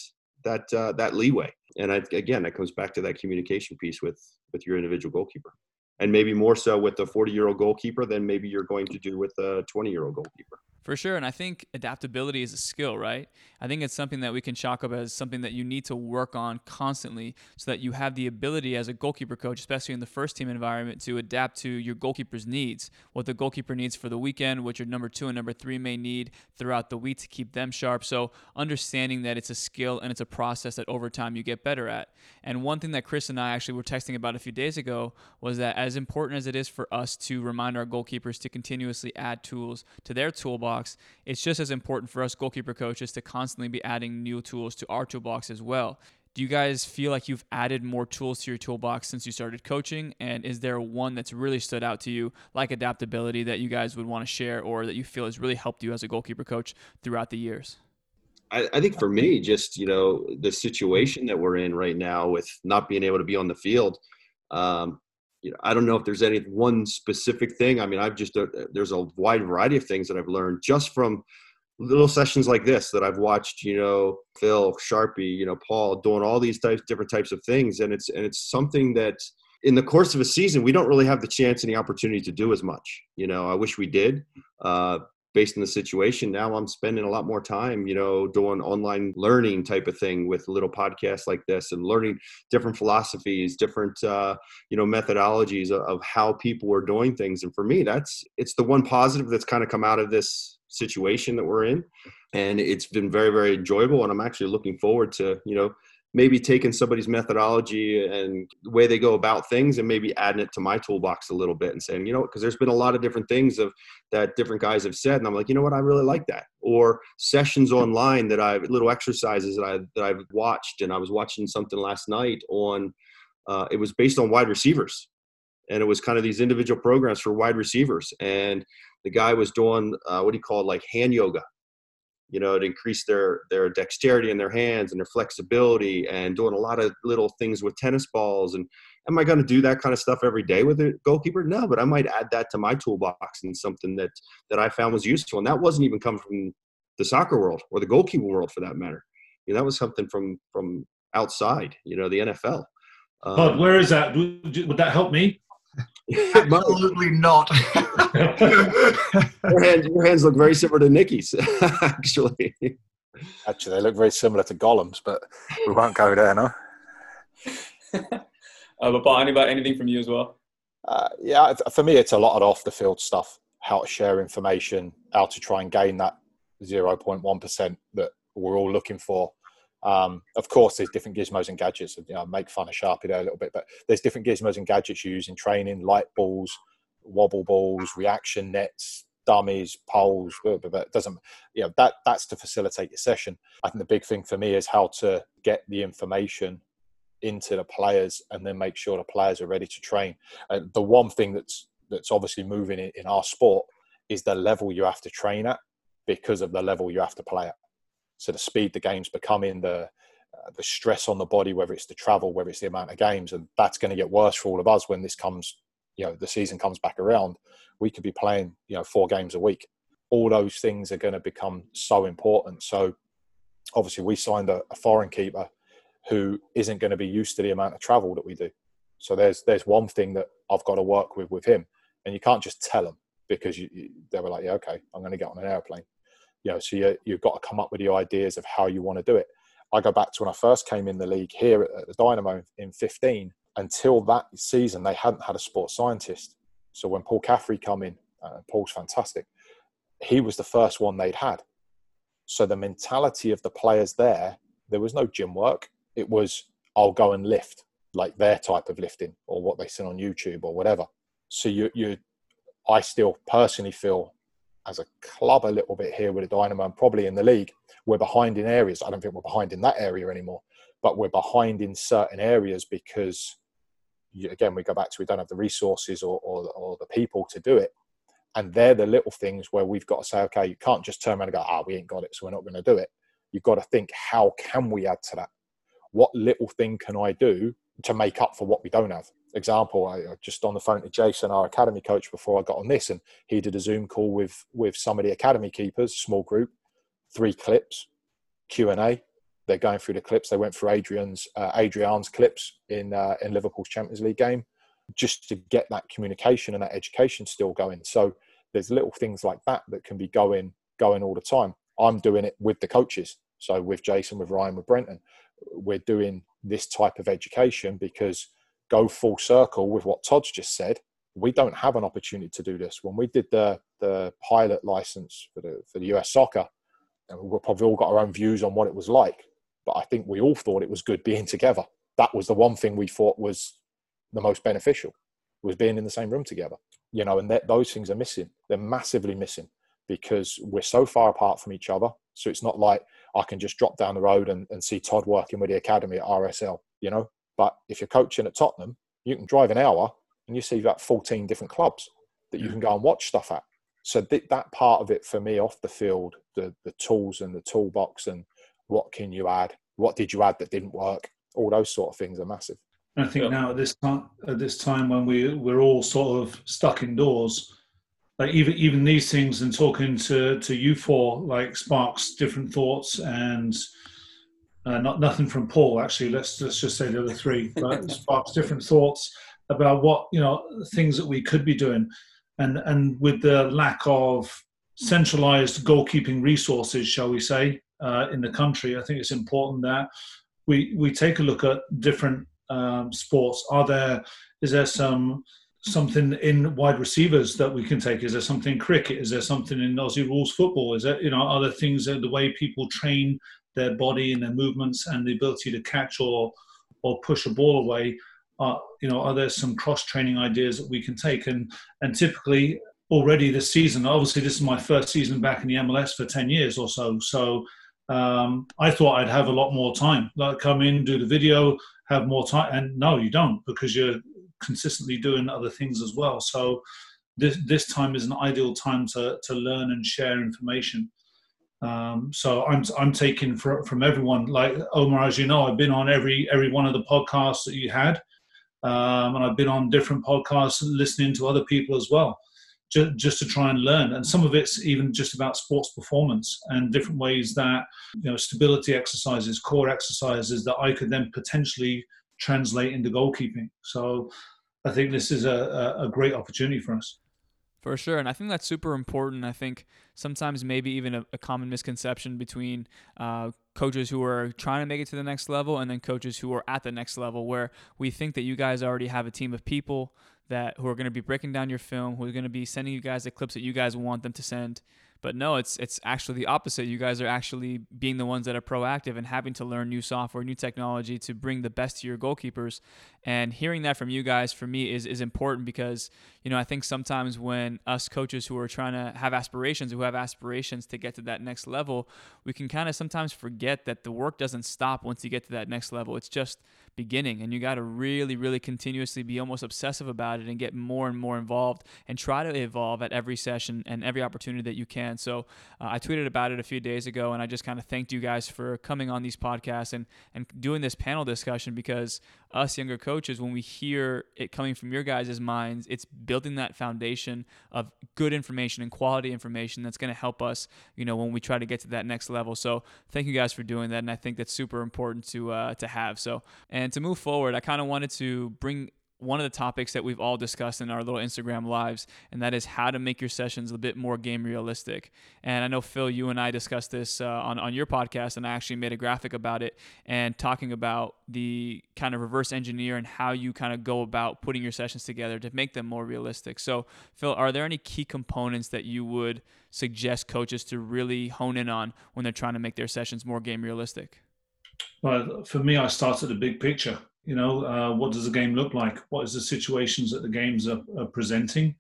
that uh, that leeway and I, again that comes back to that communication piece with with your individual goalkeeper and maybe more so with the 40 year old goalkeeper than maybe you're going to do with a 20 year old goalkeeper for sure. And I think adaptability is a skill, right? I think it's something that we can chalk up as something that you need to work on constantly so that you have the ability as a goalkeeper coach, especially in the first team environment, to adapt to your goalkeeper's needs. What the goalkeeper needs for the weekend, what your number two and number three may need throughout the week to keep them sharp. So understanding that it's a skill and it's a process that over time you get better at. And one thing that Chris and I actually were texting about a few days ago was that as important as it is for us to remind our goalkeepers to continuously add tools to their toolbox, toolbox, it's just as important for us goalkeeper coaches to constantly be adding new tools to our toolbox as well. Do you guys feel like you've added more tools to your toolbox since you started coaching? And is there one that's really stood out to you, like adaptability, that you guys would want to share or that you feel has really helped you as a goalkeeper coach throughout the years? I, I think for me, just, you know, the situation that we're in right now with not being able to be on the field, um, you know, I don't know if there's any one specific thing. I mean, I've just uh, there's a wide variety of things that I've learned just from little sessions like this that I've watched. You know, Phil, Sharpie, you know, Paul doing all these types, different types of things, and it's and it's something that in the course of a season we don't really have the chance and the opportunity to do as much. You know, I wish we did. Uh, based on the situation now i'm spending a lot more time you know doing online learning type of thing with little podcasts like this and learning different philosophies different uh, you know methodologies of, how people are doing things. And for me that's it's the one positive that's kind of come out of this situation that we're in. And it's been very very enjoyable and i'm actually looking forward to you know maybe taking somebody's methodology and the way they go about things and maybe adding it to my toolbox a little bit and saying, you know, because there's been a lot of different things of that different guys have said, and I'm like, you know what, I really like that. Or sessions online that I've little exercises that I that I've watched, and I was watching something last night on. Uh, it was based on wide receivers, and it was kind of these individual programs for wide receivers, and the guy was doing uh, what do you call like hand yoga you know, it increased their their dexterity in their hands and their flexibility and doing a lot of little things with tennis balls. And am I going to do that kind of stuff every day with a goalkeeper? No, but I might add that to my toolbox and something that that I found was useful. And that wasn't even coming from the soccer world or the goalkeeper world for that matter. You know, that was something from from outside. You know, the NFL. Um, but where is that? Would that help me? Absolutely not. your, hands, your hands look very similar to Nikki's, actually. Actually, they look very similar to Gollum's, but we won't go there, no. uh, but Paul, anybody, anything from you as well? Uh, yeah, for me, it's a lot of off the field stuff. How to share information, how to try and gain that 0.1% that we're all looking for. Um, of course, there's different gizmos and gadgets. You know, make fun of Sharpie there a little bit, but there's different gizmos and gadgets you use in training, light balls, wobble balls, reaction nets, dummies, poles. But it doesn't, you know, that that's to facilitate your session. I think the big thing for me is how to get the information into the players and then make sure the players are ready to train. And the one thing that's that's obviously moving in, in our sport is the level you have to train at because of the level you have to play at. So the speed the game's becoming, the uh, the stress on the body, whether it's the travel, whether it's the amount of games, and that's going to get worse for all of us when this comes, you know, the season comes back around. We could be playing, you know, four games a week. All those things are going to become so important. So obviously, we signed a, a foreign keeper who isn't going to be used to the amount of travel that we do. So there's there's one thing that I've got to work with with him, and you can't just tell them because you, you, they were like, yeah, okay, I'm going to get on an airplane. You know, so you, you've got to come up with your ideas of how you want to do it. I go back to when I first came in the league here at the Dynamo in 15. Until that season, they hadn't had a sports scientist. So when Paul Caffrey come in, uh, Paul's fantastic. He was the first one they'd had. So the mentality of the players there, there was no gym work. It was I'll go and lift, like their type of lifting or what they see on YouTube or whatever. So you you I still personally feel as a club a little bit here with the Dynamo and probably in the league, we're behind in areas. I don't think we're behind in that area anymore, but we're behind in certain areas because again we go back to we don't have the resources or, or, or the people to do it. And they're the little things where we've got to say okay you can't just turn around and go ah we ain't got it so we're not going to do it. You've got to think how can we add to that? What little thing can i do to make up for what we don't have example i just on the phone to jason our academy coach before i got on this and he did a zoom call with with some of the academy keepers small group three clips q&a they're going through the clips. They went through Adrian's uh, Adrian's clips in uh, in Liverpool's Champions League game, just to get that communication and that education still going. So there's little things like that that can be going going all the time. I'm doing it with the coaches. So with Jason, with Ryan, with Brenton, we're doing this type of education because go full circle with what Todd's just said. We don't have an opportunity to do this. When we did the the pilot license for the for the US soccer, and we've probably all got our own views on what it was like but I think we all thought it was good being together. That was the one thing we thought was the most beneficial was being in the same room together. You know, and that, those things are missing. They're massively missing because we're so far apart from each other. So it's not like I can just drop down the road and, and see Todd working with the academy at RSL, you know. But if you're coaching at Tottenham, you can drive an hour and you see about 14 different clubs that you can go and watch stuff at. So th- that part of it for me off the field, the the tools and the toolbox and what can you add? What did you add that didn't work? All those sort of things are massive. I think yeah. now at this time, at this time when we we're all sort of stuck indoors, like even even these things and talking to to you four like sparks different thoughts and uh, not nothing from Paul actually. Let's let's just say the other three, but sparks different thoughts about what you know things that we could be doing, and and with the lack of centralized goalkeeping resources, shall we say, uh, in the country, I think it's important that we we take a look at different um, sports. Are there is there some something in wide receivers that we can take? Is there something in cricket? Is there something in Aussie rules football? Is there you know other things that the way people train their body and their movements and the ability to catch or or push a ball away? Uh, you know, are there some cross training ideas that we can take? And and typically already this season, obviously this is my first season back in the MLS for ten years or so. So um, I thought I'd have a lot more time. Like come in, do the video, have more time, and no, you don't because you're consistently doing other things as well. So this this time is an ideal time to to learn and share information. Um, so I'm I'm taking for, from everyone. Like Omar, as you know, I've been on every every one of the podcasts that you had, um, and I've been on different podcasts listening to other people as well just, just to try and learn. And some of it's even just about sports performance and different ways that, you know, stability exercises, core exercises that I could then potentially translate into goalkeeping. So I think this is a, a great opportunity for us. For sure. And I think that's super important. I think sometimes maybe even a, a common misconception between uh, coaches who are trying to make it to the next level and then coaches who are at the next level, where we think that you guys already have a team of people that who are going to be breaking down your film, who are going to be sending you guys the clips that you guys want them to send. But no, it's it's actually the opposite. You guys are actually being the ones that are proactive and having to learn new software, new technology to bring the best to your goalkeepers. And hearing that from you guys for me is is important because you know I think sometimes when us coaches who are trying to have aspirations, who have aspirations to get to that next level, we can kind of sometimes forget that the work doesn't stop once you get to that next level. It's just beginning and you got to really really continuously be almost obsessive about it and get more and more involved and try to evolve at every session and every opportunity that you can so uh, i tweeted about it a few days ago and i just kind of thanked you guys for coming on these podcasts and and doing this panel discussion because us younger coaches when we hear it coming from your guys' minds it's building that foundation of good information and quality information that's going to help us you know when we try to get to that next level so thank you guys for doing that and i think that's super important to uh, to have. So and to move forward, I kind of wanted to bring one of the topics that we've all discussed in our little Instagram lives, and that is how to make your sessions a bit more game realistic. And I know, Phil, you and I discussed this uh, on, on your podcast, and I actually made a graphic about it and talking about the kind of reverse engineer and how you kind of go about putting your sessions together to make them more realistic. So, Phil, are there any key components that you would suggest coaches to really hone in on when they're trying to make their sessions more game realistic? Well, for me, I start at the big picture. You know, uh, what does the game look like? What is the situations that the games are, are presenting?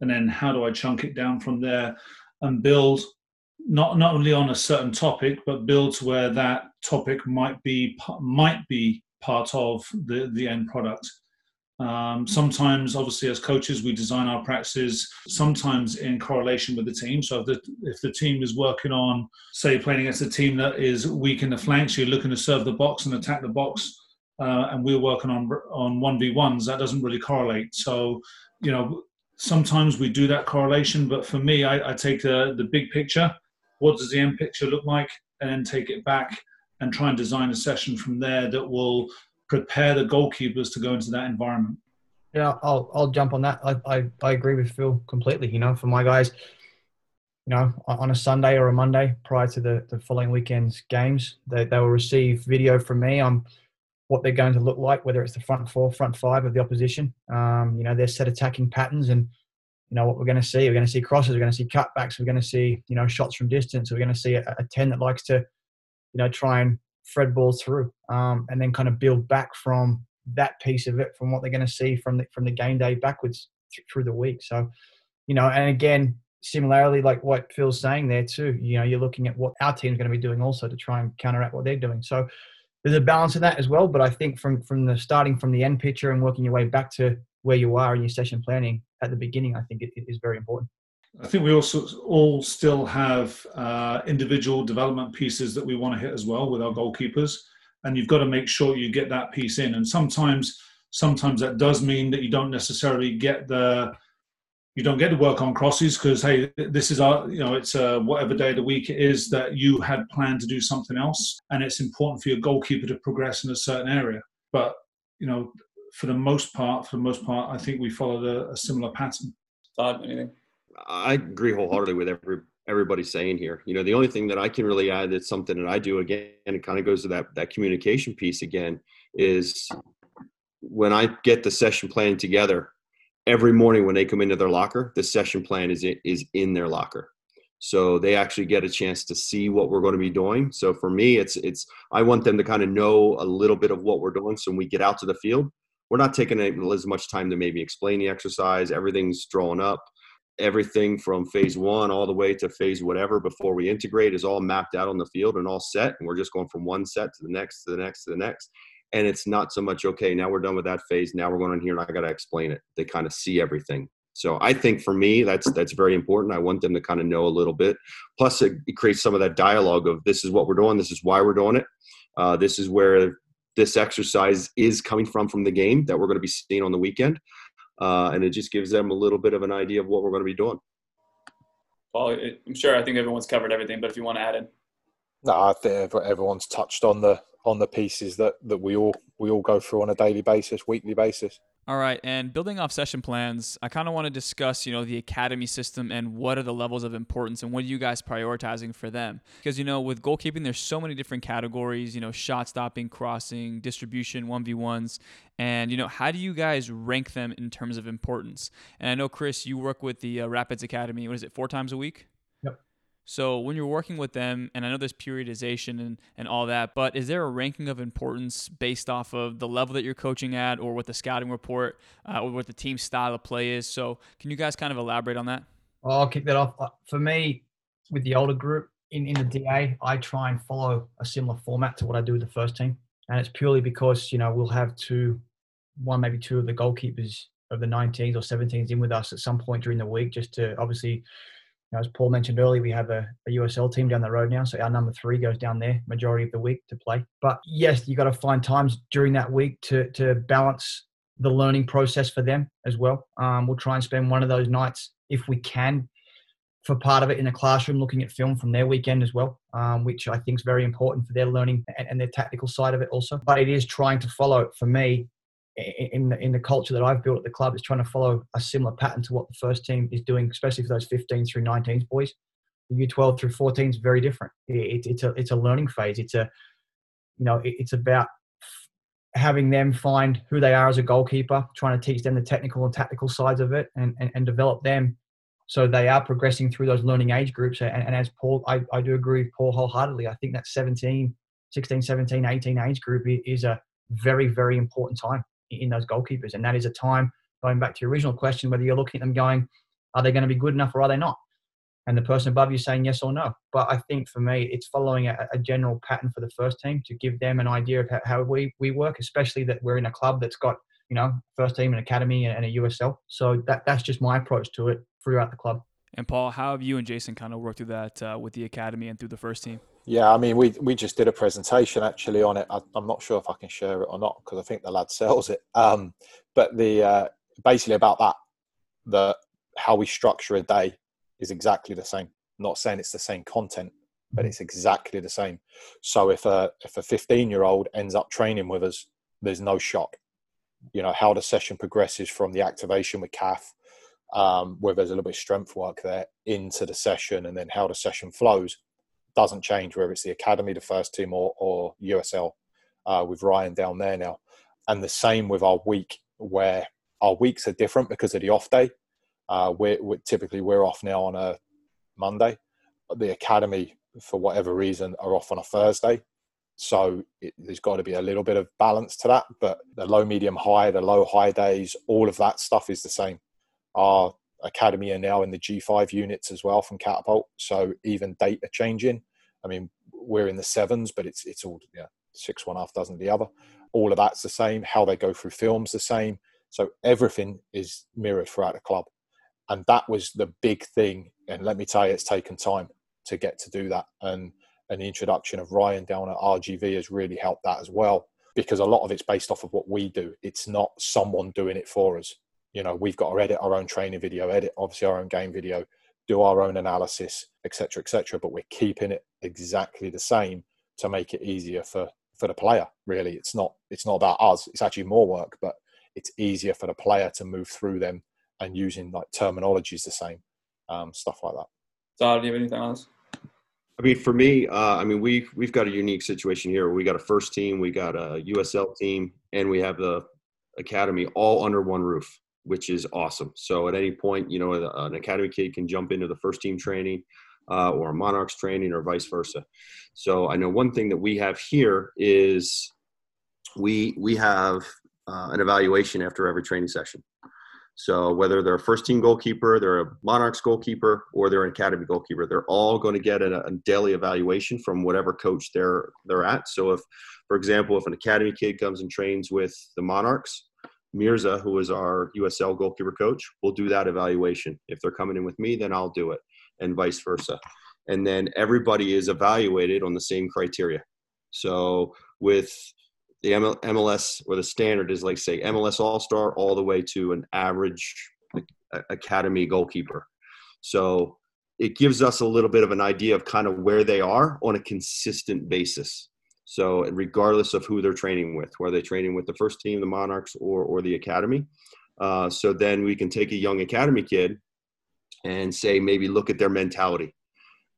And then how do I chunk it down from there and build not not only on a certain topic, but build to where that topic might be might be part of the the end product. Um, sometimes, obviously, as coaches, we design our practices sometimes in correlation with the team. So, if the, if the team is working on, say, playing against a team that is weak in the flanks, you're looking to serve the box and attack the box uh, and we're working on on one v ones, that doesn't really correlate. So, you know, sometimes we do that correlation, but for me, I, I take the the big picture. What does the end picture look like, and then take it back and try and design a session from there that will prepare the goalkeepers to go into that environment. Yeah, I'll I'll jump on that. I, I, I agree with Phil completely. You know, for my guys, you know, on a Sunday or a Monday prior to the, the following weekend's games, they, they will receive video from me. I'm what they're going to look like, whether it's the front four, front five of the opposition. Um, you know, their set attacking patterns and, you know, what we're going to see. We're going to see crosses, we're going to see cutbacks, we're going to see, you know, shots from distance. We're going to see a, a 10 that likes to, you know, try and thread balls through um, and then kind of build back from that piece of it, from what they're going to see from the, from the game day backwards th- through the week. So, you know, and again, similarly, like what Phil's saying there too, you know, you're looking at what our team's going to be doing also to try and counteract what they're doing. So, there's a balance in that as well. But I think from from the starting from the end picture and working your way back to where you are in your session planning at the beginning, I think it, it is very important. I think we also all still have uh, individual development pieces that we want to hit as well with our goalkeepers, and you've got to make sure you get that piece in. And sometimes, sometimes that does mean that you don't necessarily get the you don't get to work on crosses because hey this is our you know it's uh, whatever day of the week it is that you had planned to do something else and it's important for your goalkeeper to progress in a certain area. But you know for the most part for the most part i think we followed a, a similar pattern. Todd, anything? I agree wholeheartedly with every everybody saying here. You know the only thing that i can really add that's something that i do again and it kind of goes to that that communication piece again is when i get the session plan together every morning when they come into their locker, the session plan is is in their locker. So they actually get a chance to see what we're going to be doing. So for me, it's it's I want them to kind of know a little bit of what we're doing. So when we get out to the field, we're not taking as much time to maybe explain the exercise. Everything's drawn up. Everything from phase one all the way to phase whatever before we integrate is all mapped out on the field and all set. And we're just going from one set to the next, to the next, to the next and it's not so much okay now we're done with that phase now we're going in here and i got to explain it. They kind of see everything. So i think for me that's that's very important. I want them to kind of know a little bit. Plus it, it creates some of that dialogue of this is what we're doing this is why we're doing it. Uh, this is where this exercise is coming from from the game that we're going to be seeing on the weekend. Uh, and it just gives them a little bit of an idea of what we're going to be doing. Well i'm sure i think everyone's covered everything but if you want to add in. No i think everyone's touched on the on the pieces that that we all we all go through on a daily basis, weekly basis. All right, and building off session plans, I kind of want to discuss, you know, the academy system and what are the levels of importance and what are you guys prioritizing for them? Because you know, with goalkeeping, there's so many different categories. You know, shot stopping, crossing, distribution, one v ones, and you know, how do you guys rank them in terms of importance? And I know, Chris, you work with the uh, Rapids Academy. What is it, four times a week? So when you're working with them, and I know there's periodization and, and all that, but is there a ranking of importance based off of the level that you're coaching at or what the scouting report uh, or what the team style of play is? So can you guys kind of elaborate on that? I'll kick that off. Uh, for me, with the older group in, in the DA, I try and follow a similar format to what I do with the first team. And it's purely because, you know, we'll have two, one, maybe two of the goalkeepers of the 19s or 17s in with us at some point during the week just to obviously know, as Paul mentioned earlier, we have a, a, USL team down the road now, so our number three goes down there majority of the week to play. But yes, you've got to find times during that week to to balance the learning process for them as well. Um, we'll try and spend one of those nights if we can for part of it in the classroom, looking at film from their weekend as well, um, which I think is very important for their learning and, and their tactical side of it also. But it is trying to follow for me in the, in the culture that I've built at the club is trying to follow a similar pattern to what the first team is doing, especially for those 15 through 19s boys. The U12 through 14 is very different. It, it's a it's a learning phase. It's a you know it, it's about having them find who they are as a goalkeeper, trying to teach them the technical and tactical sides of it, and and, and develop them so they are progressing through those learning age groups. And, and as Paul, I, I do agree with Paul wholeheartedly. I think that 17, 16, 17, 18 age group is a very, very important time in those goalkeepers. And that is a time, going back to your original question, whether you're looking at them going, are they going to be good enough or are they not? And the person above you saying yes or no. But I think for me, it's following a, a general pattern for the first team to give them an idea of how, how we, we work, especially that we're in a club that's got you know, first team, an academy, and a USL. So that that's just my approach to it throughout the club. And Paul, how have you and Jason kind of worked through that uh, with the academy and through the first team? Yeah, I mean, we we just did a presentation actually on it. I, am not sure if I can share it or not because I think the lad sells it. Um, but the uh, basically about that, the how we structure a day is exactly the same. I'm not saying it's the same content, but it's exactly the same. So if a if a 15 year old ends up training with us, there's no shock. You know how the session progresses from the activation with CAF um, where there's a little bit of strength work there into the session and then how the session flows doesn't change whether it's the academy the first team or, or usl uh, with ryan down there now and the same with our week where our weeks are different because of the off day uh, we're, we're, typically we're off now on a monday the academy for whatever reason are off on a thursday so it, there's got to be a little bit of balance to that but the low medium high the low high days all of that stuff is the same our academy are now in the G5 units as well from Catapult. So even data changing. I mean, we're in the sevens, but it's it's all yeah, six one half dozen the other. All of that's the same. How they go through films the same. So everything is mirrored throughout the club, and that was the big thing. And let me tell you, it's taken time to get to do that. And the introduction of Ryan down at RGV has really helped that as well because a lot of it's based off of what we do. It's not someone doing it for us you know we've got to edit our own training video edit obviously our own game video do our own analysis etc etc but we're keeping it exactly the same to make it easier for for the player really. It's not it's not about us. It's actually more work but it's easier for the player to move through them and using like terminologies the same um, stuff like that. So do you have anything else? I mean, for me, uh, I mean, we've we've got a unique situation here. We got a first team, we got a USL team, and we have the academy all under one roof which is awesome. So at any point, you know, an academy kid can jump into the first team training uh, or a Monarchs training or vice versa. So I know one thing that we have here is we we have uh, an evaluation after every training session. So whether they're a first team goalkeeper, they're a Monarchs goalkeeper, or they're an academy goalkeeper, they're all going to get a, a daily evaluation from whatever coach they're they're at. So if, for example, if an academy kid comes and trains with the Monarchs, Mirza, who is our USL goalkeeper coach, will do that evaluation. If they're coming in with me, then I'll do it, and vice versa. And then everybody is evaluated on the same criteria. So with the MLS or the standard is like say MLS All Star all the way to an average academy goalkeeper. So it gives us a little bit of an idea of kind of where they are on a consistent basis. So regardless of who they're training with, whether they're training with the first team, the Monarchs, or or the academy. Uh, so then we can take a young academy kid and say maybe look at their mentality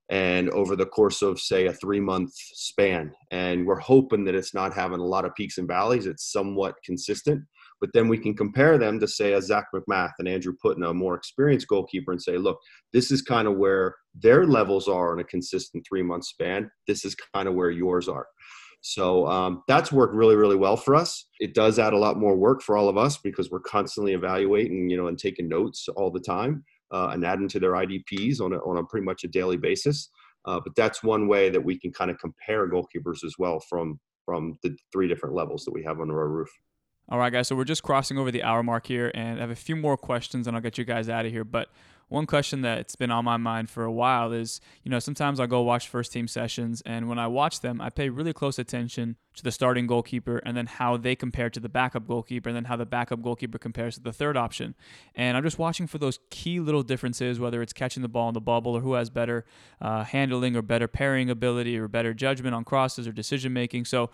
and over the course of say a three month span and we're hoping that it's not having a lot of peaks and valleys it's somewhat consistent but then we can compare them to say a Zac MacMath and Andrew Putna a more experienced goalkeeper and say look this is kind of where their levels are in a consistent three month span this is kind of where yours are so um, that's worked really, really well for us. It does add a lot more work for all of us because we're constantly evaluating, you know, and taking notes all the time uh, and adding to their IDPs on a, on a pretty much a daily basis. Uh, but that's one way that we can kind of compare goalkeepers as well from from the three different levels that we have under our roof. All right, guys. So we're just crossing over the hour mark here, and I have a few more questions, and I'll get you guys out of here. But one question that's been on my mind for a while is, you know, sometimes I go watch first team sessions, and when I watch them, I pay really close attention to the starting goalkeeper and then how they compare to the backup goalkeeper, and then how the backup goalkeeper compares to the third option. And I'm just watching for those key little differences, whether it's catching the ball in the bubble or who has better uh, handling or better parrying ability or better judgment on crosses or decision making. So,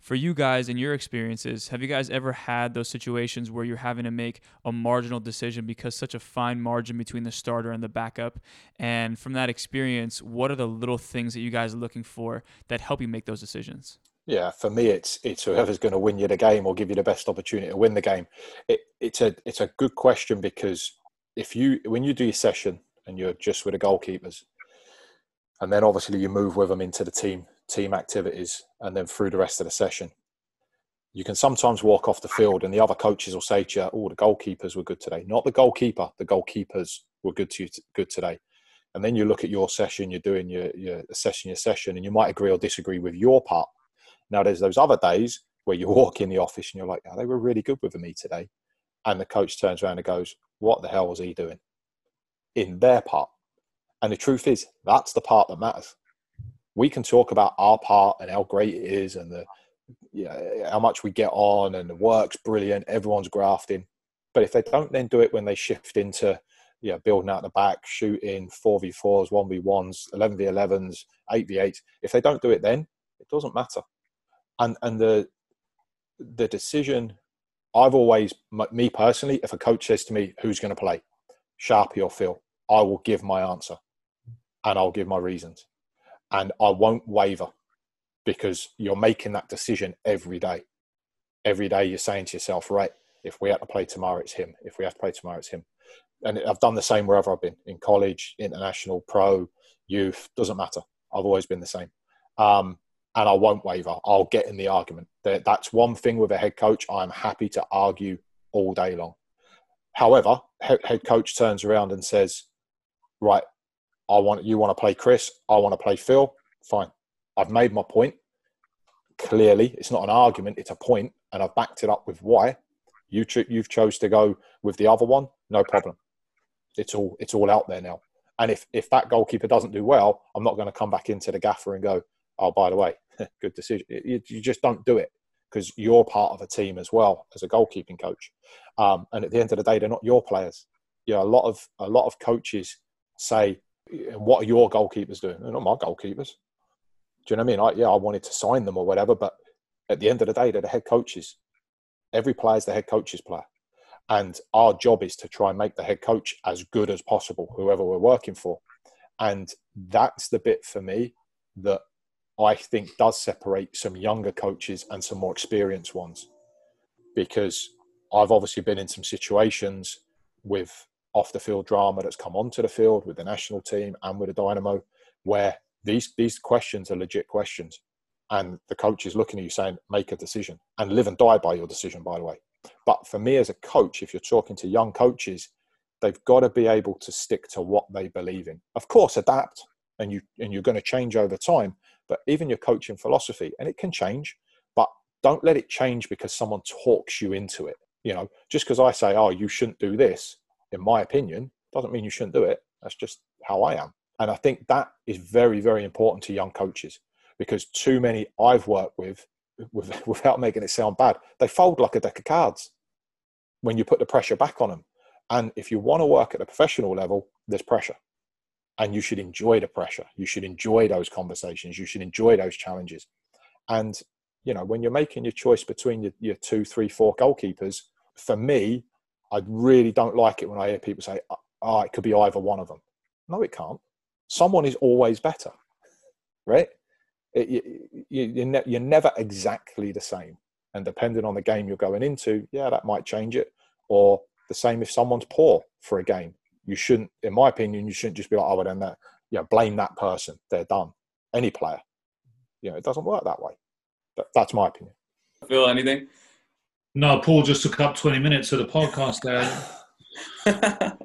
For you guys and your experiences, have you guys ever had those situations where you're having to make a marginal decision because such a fine margin between the starter and the backup? And from that experience, what are the little things that you guys are looking for that help you make those decisions? Yeah, for me, it's it's whoever's going to win you the game or give you the best opportunity to win the game. It, it's a it's a good question because if you when you do your session and you're just with the goalkeepers, and then obviously you move with them into the team team activities and then through the rest of the session. You can sometimes walk off the field and the other coaches will say to you oh the goalkeepers were good today. Not the goalkeeper the goalkeepers were good to you good today. And then you look at your session you're doing your, your your session and you might agree or disagree with your part. Now there's those other days where you walk in the office and you're like oh, they were really good with me today. And the coach turns around and goes what the hell was he doing? In their part. And the truth is, that's the part that matters. We can talk about our part and how great it is and the you know, how much we get on and the work's brilliant, everyone's grafting. But if they don't then do it when they shift into yeah, building out the back, shooting, 4v4s, 1v1s, 11v11s, 8v8s, if they don't do it then, it doesn't matter. And, and the, the decision, I've always, me personally, if a coach says to me, who's going to play, Sharpie or Phil, I will give my answer and I'll give my reasons. And I won't waver because you're making that decision every day. Every day you're saying to yourself, right, if we have to play tomorrow, it's him. If we have to play tomorrow, it's him. And I've done the same wherever I've been in college, international, pro, youth, doesn't matter. I've always been the same. Um, and I won't waver. I'll get in the argument. That's one thing with a head coach. I'm happy to argue all day long. However, head coach turns around and says, right, I want you want to play Chris. I want to play Phil. Fine. I've made my point. Clearly, it's not an argument. It's a point, and I've backed it up with why. You cho- you've chose to go with the other one. No problem. It's all it's all out there now. And if if that goalkeeper doesn't do well, I'm not going to come back into the gaffer and go, oh, by the way, good decision. You, you just don't do it because you're part of a team as well as a goalkeeping coach. Um, and at the end of the day, they're not your players. You know, a lot of a lot of coaches say what are your goalkeepers doing? They're not my goalkeepers. Do you know what I mean? I, yeah, I wanted to sign them or whatever, but at the end of the day, they're the head coaches. Every player is the head coach's player. And our job is to try and make the head coach as good as possible, whoever we're working for. And that's the bit for me that I think does separate some younger coaches and some more experienced ones. Because I've obviously been in some situations with off the field drama that's come onto the field with the national team and with the Dynamo, where these these questions are legit questions, and the coach is looking at you saying, "Make a decision and live and die by your decision." By the way, but for me as a coach, if you're talking to young coaches, they've got to be able to stick to what they believe in. Of course, adapt, and you and you're going to change over time. But even your coaching philosophy, and it can change, but don't let it change because someone talks you into it. You know, just because I say, "Oh, you shouldn't do this," in my opinion, doesn't mean you shouldn't do it. That's just how I am. And I think that is very, very important to young coaches because too many I've worked with, with without making it sound bad, they fold like a deck of cards when you put the pressure back on them. And if you want to work at a professional level, there's pressure. And you should enjoy the pressure. You should enjoy those conversations. You should enjoy those challenges. And, you know, when you're making your choice between your, your two, three, four goalkeepers, for me, I really don't like it when I hear people say, oh, "Oh, it could be either one of them." No, it can't. Someone is always better, right? It, you, you, ne- you're never exactly the same, and depending on the game you're going into, yeah, that might change it. Or the same if someone's poor for a game, you shouldn't, in my opinion, you shouldn't just be like, "Oh, well, then that, you know, blame that person. They're done." Any player, you know, it doesn't work that way. But that's my opinion. Phil, anything? No, Paul just took up 20 minutes of the podcast there.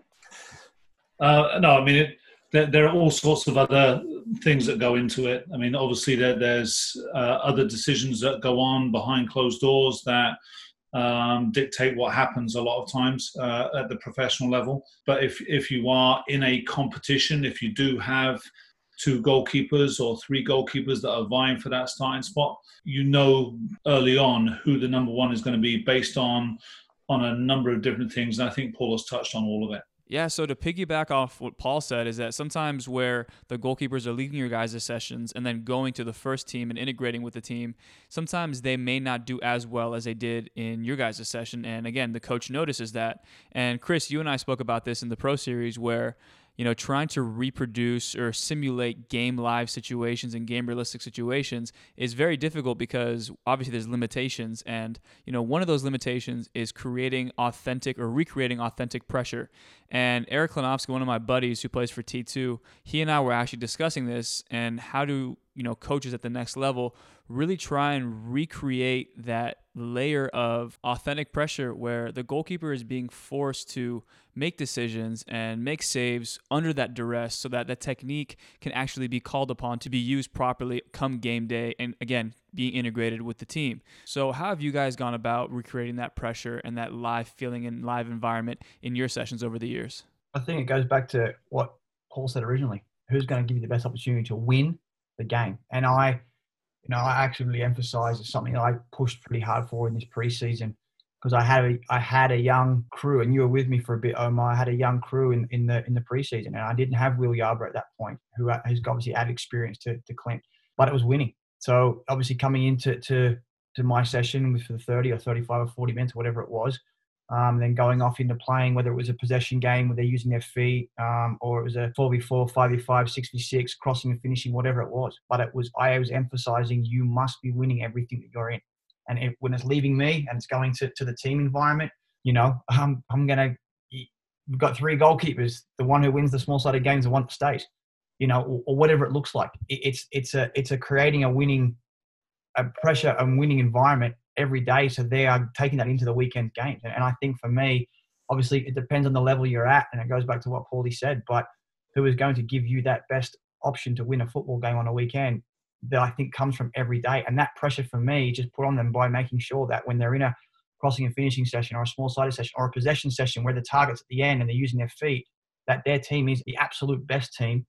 uh, no, I mean, it, there, there, are all sorts of other things that go into it. I mean, obviously, there, there's uh, other decisions that go on behind closed doors that um, dictate what happens a lot of times uh, at the professional level. But if, if you are in a competition, if you do have two goalkeepers or three goalkeepers that are vying for that starting spot, you know early on who the number one is going to be based on on a number of different things. And I think Paul has touched on all of it. Yeah, so to piggyback off what Paul said is that sometimes where the goalkeepers are leading your guys' sessions and then going to the first team and integrating with the team, sometimes they may not do as well as they did in your guys' session. And again, the coach notices that. And Chris, you and I spoke about this in the Pro Series where you know, trying to reproduce or simulate game live situations and game realistic situations is very difficult because obviously there's limitations. And, you know, one of those limitations is creating authentic or recreating authentic pressure. And Eric Klenofsky, one of my buddies who plays for T2, he and I were actually discussing this and how do, you know, coaches at the next level really try and recreate that layer of authentic pressure where the goalkeeper is being forced to make decisions and make saves under that duress so that the technique can actually be called upon to be used properly come game day and again being integrated with the team. So how have you guys gone about recreating that pressure and that live feeling and live environment in your sessions over the years? I think it goes back to what Paul said originally. Who's going to give you the best opportunity to win the game? And I you know, I actually emphasise it's something I pushed pretty hard for in this preseason because I had a I had a young crew, and you were with me for a bit, Omar. I had a young crew in, in the in the preseason, and I didn't have Will Yarbrough at that point, who has obviously had experience to to Clint, but it was winning. So obviously coming into to to my session with the 30 or 35 or 40 minutes, whatever it was, um, then going off into playing, whether it was a possession game where they're using their feet, um, or it was a 4v4, 5v5, 6v6, crossing and finishing, whatever it was. But it was I was emphasizing you must be winning everything that you're in. And it, when it's leaving me and it's going to, to the team environment, you know, I'm, I'm going to, we've got three goalkeepers. The one who wins the small sided games, the one that stays, you know, or, or whatever it looks like. It, it's, it's a, it's a creating a winning, a pressure and winning environment every day. So they are taking that into the weekend games. And, I think for me, obviously it depends on the level you're at. And it goes back to what Paulie said, but who is going to give you that best option to win a football game on a weekend that I think comes from every day. And that pressure for me just put on them by making sure that when they're in a crossing and finishing session or a small sided session or a possession session where the target's at the end and they're using their feet, that their team is the absolute best team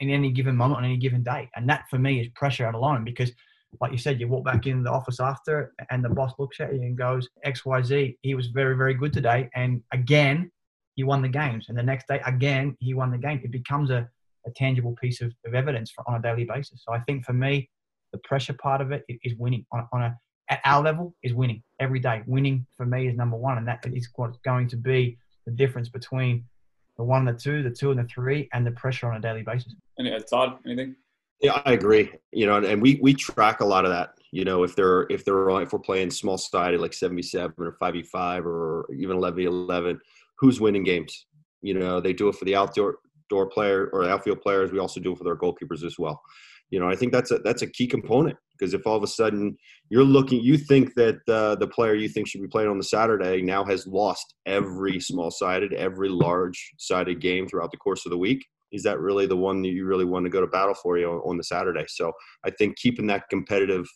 in any given moment on any given day. And that for me is pressure out alone because like you said, you walk back in the office after and the boss looks at you and goes, XYZ, he was very, very good today. And again, he won the games. And the next day, again, he won the game. It becomes a, a tangible piece of, of evidence for, on a daily basis. So I think for me, the pressure part of it is winning on, on a, at our level is winning every day. Winning for me is number one. And that is what's going to be the difference between the one the two, the two and the three, and the pressure on a daily basis. Any, uh, Todd, anything? Yeah, I agree. You know, and we we track a lot of that. You know, if they're if they're if we're playing small sided like seventy seven or five v five or even eleven eleven, who's winning games? You know, they do it for the outdoor door player or outfield players. We also do it for their goalkeepers as well. You know, I think that's a that's a key component because if all of a sudden you're looking, you think that uh, the player you think should be playing on the Saturday now has lost every small sided, every large sided game throughout the course of the week is that really the one that you really want to go to battle for you on, on the Saturday? So I think keeping that competitive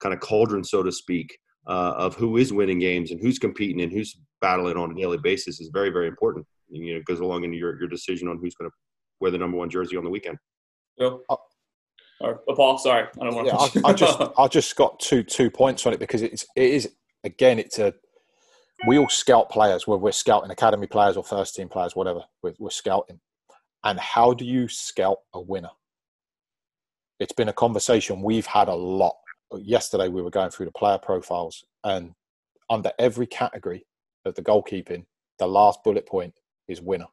kind of cauldron, so to speak, uh, of who is winning games and who's competing and who's battling on a daily basis is very, very important. You know, it goes along in your, your decision on who's going to wear the number one jersey on the weekend. Bill? Uh, or uh, Paul, sorry, I don't want yeah, to. I, I just, I just got two two points on it because it's, it is again, it's a. We all scout players, whether we're scouting academy players or first team players, whatever. We're, we're scouting, and how do you scout a winner? It's been a conversation we've had a lot. Yesterday, we were going through the player profiles, and under every category of the goalkeeping, the last bullet point is winner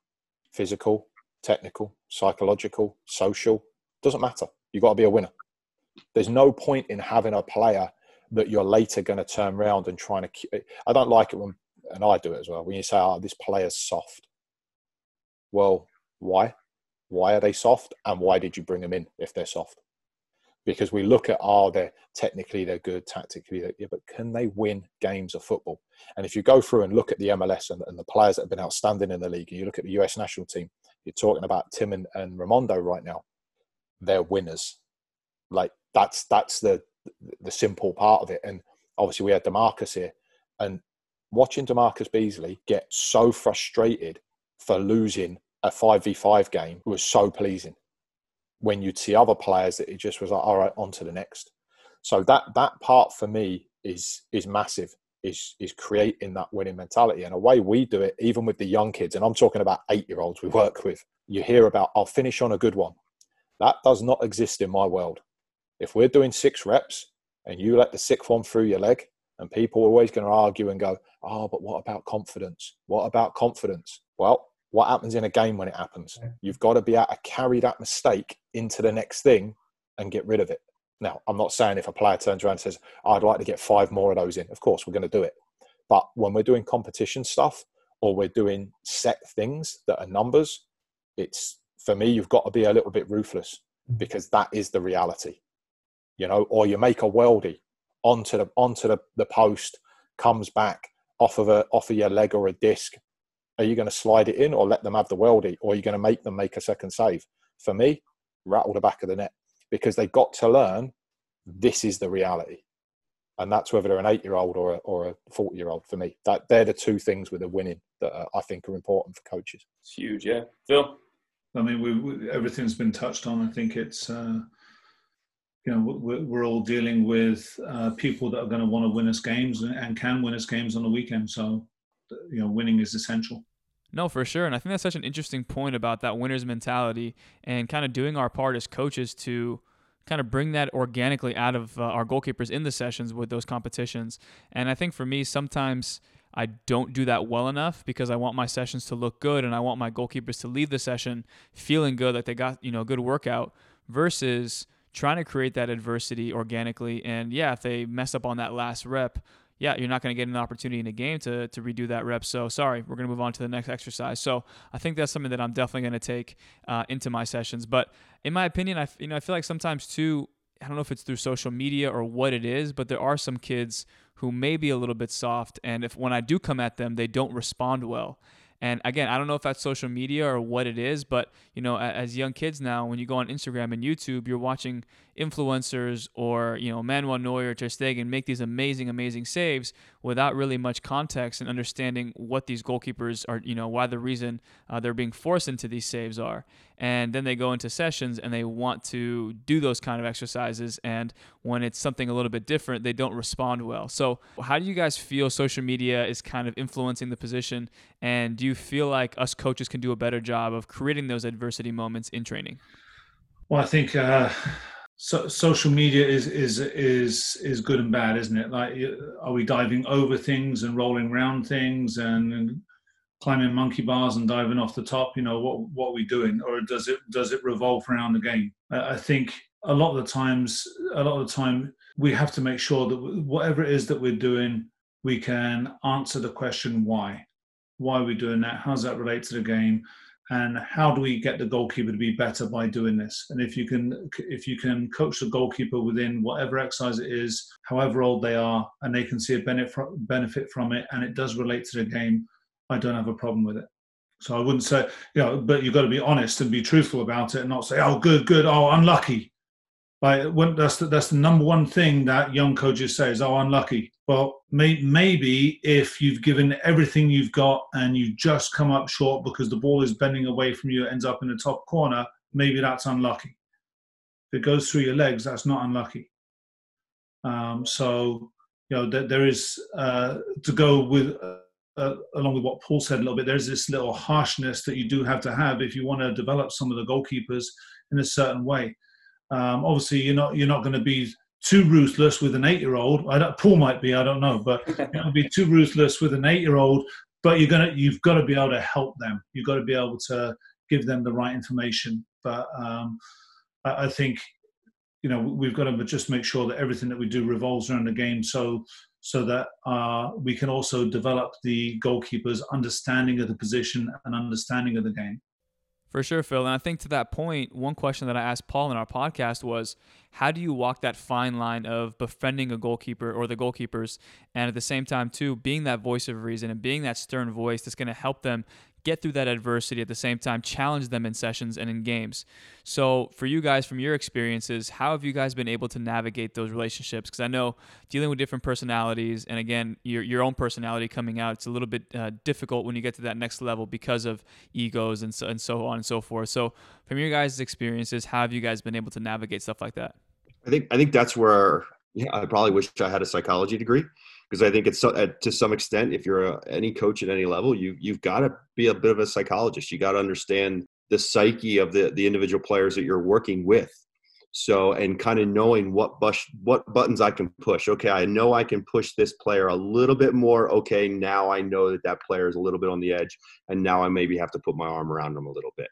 physical, technical, psychological, social. Doesn't matter. You've got to be a winner. There's no point in having a player that you're later going to turn around and trying to. I don't like it when, and I do it as well, when you say, oh, this player's soft. Well, why? Why are they soft? And why did you bring them in if they're soft? Because we look at, are oh, they technically they're good, tactically, they're, yeah, but can they win games of football? And if you go through and look at the MLS and, and the players that have been outstanding in the league, and you look at the US national team, you're talking about Tim and, and Rimando right now, they're winners. Like that's that's the the simple part of it. And obviously we had DaMarcus here, and watching DaMarcus Beasley get so frustrated for losing a 5v5 game was so pleasing when you'd see other players that it just was like all right on to the next so that that part for me is is massive is is creating that winning mentality. And a way we do it, even with the young kids, and I'm talking about eight year olds we work with, you hear about I'll finish on a good one. That does not exist in my world. If we're doing six reps and you let the sixth one through your leg, and people are always going to argue and go, Oh, but what about confidence? What about confidence? Well, what happens in a game when it happens? You've got to be able to carry that mistake into the next thing and get rid of it. Now, I'm not saying if a player turns around and says, I'd like to get five more of those in, of course, we're going to do it. But when we're doing competition stuff or we're doing set things that are numbers, it's for me, you've got to be a little bit ruthless mm. because that is the reality, you know, or you make a weldy onto the, onto the, the post, comes back off of a, off of your leg or a disc. Are you going to slide it in or let them have the weldy or are you going to make them make a second save? For me, rattle the back of the net because they've got to learn this is the reality. And that's whether they're an eight year old or a, or a 40 year old for me. That They're the two things with the winning that uh, I think are important for coaches. It's huge, yeah. Phil? I mean, we, we, everything's been touched on. I think it's, uh, you know, we're, we're all dealing with uh, people that are going to want to win us games and, and can win us games on the weekend. So, you know, winning is essential. No, for sure. And I think that's such an interesting point about that winner's mentality and kind of doing our part as coaches to kind of bring that organically out of uh, our goalkeepers in the sessions with those competitions. And I think for me, sometimes I don't do that well enough because I want my sessions to look good and I want my goalkeepers to leave the session feeling good that they got, you know, a good workout versus trying to create that adversity organically. And yeah, if they mess up on that last rep, yeah, you're not going to get an opportunity in a game to, to redo that rep. So sorry, we're going to move on to the next exercise. So I think that's something that I'm definitely going to take uh, into my sessions. But in my opinion, I you know I feel like sometimes too. I don't know if it's through social media or what it is, but there are some kids who may be a little bit soft, and if when I do come at them, they don't respond well. And again, I don't know if that's social media or what it is, but you know, as young kids now, when you go on Instagram and YouTube, you're watching influencers or you know Manuel Neuer, Ter Stegen make these amazing, amazing saves without really much context and understanding what these goalkeepers are, you know, why the reason uh, they're being forced into these saves are. And then they go into sessions and they want to do those kind of exercises. And when it's something a little bit different, they don't respond well. So, how do you guys feel social media is kind of influencing the position? And do you feel like us coaches can do a better job of creating those adversity moments in training? Well, I think. Uh so, social media is is is is good and bad, isn't it? Like, are we diving over things and rolling around things and, and climbing monkey bars and diving off the top? You know, what what are we doing, or does it does it revolve around the game? I, I think a lot of the times, a lot of the time, we have to make sure that whatever it is that we're doing, we can answer the question why. Why are we doing that? How does that relate to the game? And how do we get the goalkeeper to be better by doing this? And if you can if you can coach the goalkeeper within whatever exercise it is however old they are and they can see a benefit from it and it does relate to the game i don't have a problem with it. So i wouldn't say you know but you've got to be honest and be truthful about it and not say oh good good. Oh unlucky like when, that's the, that's the number one thing that young coaches say is, "Oh, unlucky." Well, may, maybe if you've given everything you've got and you just come up short because the ball is bending away from you, it ends up in the top corner. Maybe that's unlucky. If it goes through your legs, that's not unlucky. Um, so you know there, there is uh, to go with. Uh, uh, along with what Paul said a little bit, there's this little harshness that you do have to have if you want to develop some of the goalkeepers in a certain way. Um, obviously, you're not you're not going to be too ruthless with an eight-year-old. I don't, Paul might be, I don't know, but you're going to be too ruthless with an eight-year-old. But you're gonna you've got to be able to help them. You've got to be able to give them the right information. But um, I, I think you know we've got to just make sure that everything that we do revolves around the game. So so that uh, we can also develop the goalkeeper's understanding of the position and understanding of the game. For sure, Phil. And I think to that point, one question that I asked Paul in our podcast was how do you walk that fine line of befriending a goalkeeper or the goalkeepers and at the same time too being that voice of reason and being that stern voice that's going to help them get through that adversity at the same time, challenge them in sessions and in games. So, for you guys, from your experiences, how have you guys been able to navigate those relationships? Because I know dealing with different personalities, and again, your your own personality coming out, it's a little bit uh, difficult when you get to that next level because of egos and so, and so on and so forth. So, from your guys' experiences, how have you guys been able to navigate stuff like that? I think I think that's where yeah, I probably wish I had a psychology degree because I think it's uh, to some extent, if you're a, any coach at any level, you you've got to be a bit of a psychologist. You got to understand the psyche of the the individual players that you're working with. So and kind of knowing what bush what buttons I can push. Okay, I know I can push this player a little bit more. Okay, now I know that that player is a little bit on the edge, and now I maybe have to put my arm around them a little bit.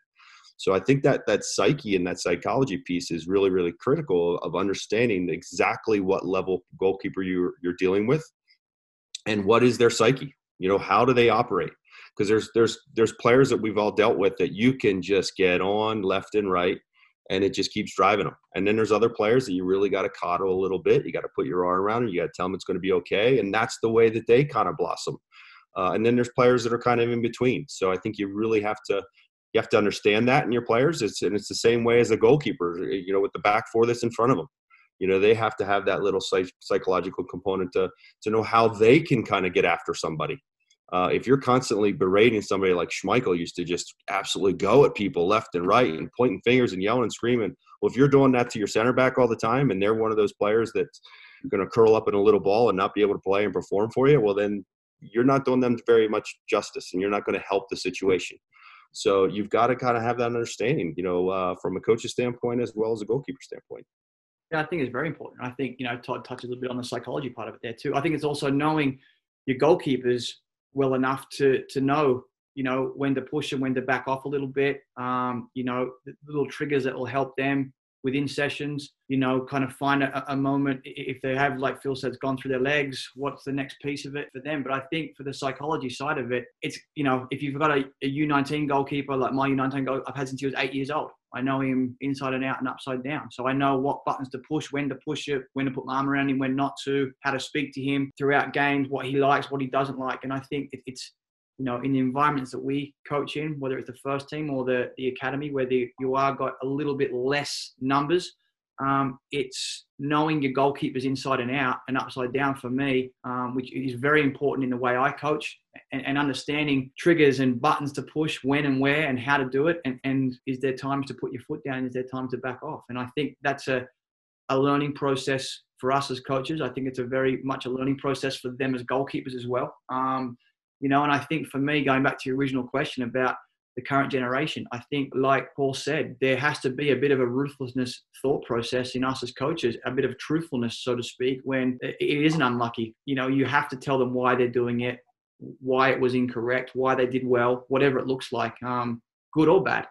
So I think that that psyche and that psychology piece is really really critical of understanding exactly what level goalkeeper you're you're dealing with and what is their psyche? You know how do they operate? Because there's there's there's players that we've all dealt with that you can just get on left and right and it just keeps driving them and then there's other players that you really got to coddle a little bit. You got to put your arm around them you got to tell them it's going to be okay and that's the way that they kind of blossom. Uh, and then there's players that are kind of in between. So i think you really have to you have to understand that in your players. It's and it's the same way as a goalkeeper you know with the back four that's in front of them you know they have to have that little psych- psychological component to to know how they can kind of get after somebody uh, if you're constantly berating somebody like Schmeichel used to just absolutely go at people left and right and pointing fingers and yelling and screaming, well, if you're doing that to your center back all the time and they're one of those players that's going to curl up in a little ball and not be able to play and perform for you, well, then you're not doing them very much justice and you're not going to help the situation. So you've got to kind of have that understanding, you know, uh, from a coach's standpoint as well as a goalkeeper standpoint. Yeah, I think it's very important. I think, you know, Todd touches a little bit on the psychology part of it there too. I think it's also knowing your goalkeepers well enough to to know, you know, when to push and when to back off a little bit. Um, you know, little triggers that will help them within sessions, you know, kind of find a, a, moment if they have, like Phil said, gone through their legs, what's the next piece of it for them? But I think for the psychology side of it, it's, you know, if you've got a a U19 goalkeeper, like my U19 goal, I've had since he was eight years old. I know him inside and out and upside down. So I know what buttons to push, when to push it, when to put my arm around him, when not to, how to speak to him throughout games, what he likes, what he doesn't like. And I think it's, you know, in the environments that we coach in, whether it's the first team or the, the academy, where the, you are got a little bit less numbers, um, it's knowing your goalkeepers inside and out and upside down for me, um, which is very important in the way I coach and, and, understanding triggers and buttons to push when and where and how to do it. And, and is there times to put your foot down? Is there time to back off? And I think that's a, a learning process for us as coaches. I think it's a very much a learning process for them as goalkeepers as well. Um, you know, and I think for me, going back to your original question about the current generation. I think, like Paul said, there has to be a bit of a ruthlessness thought process in us as coaches, a bit of truthfulness, so to speak, when it isn't unlucky. You know, you have to tell them why they're doing it, why it was incorrect, why they did well, whatever it looks like, um, good or bad.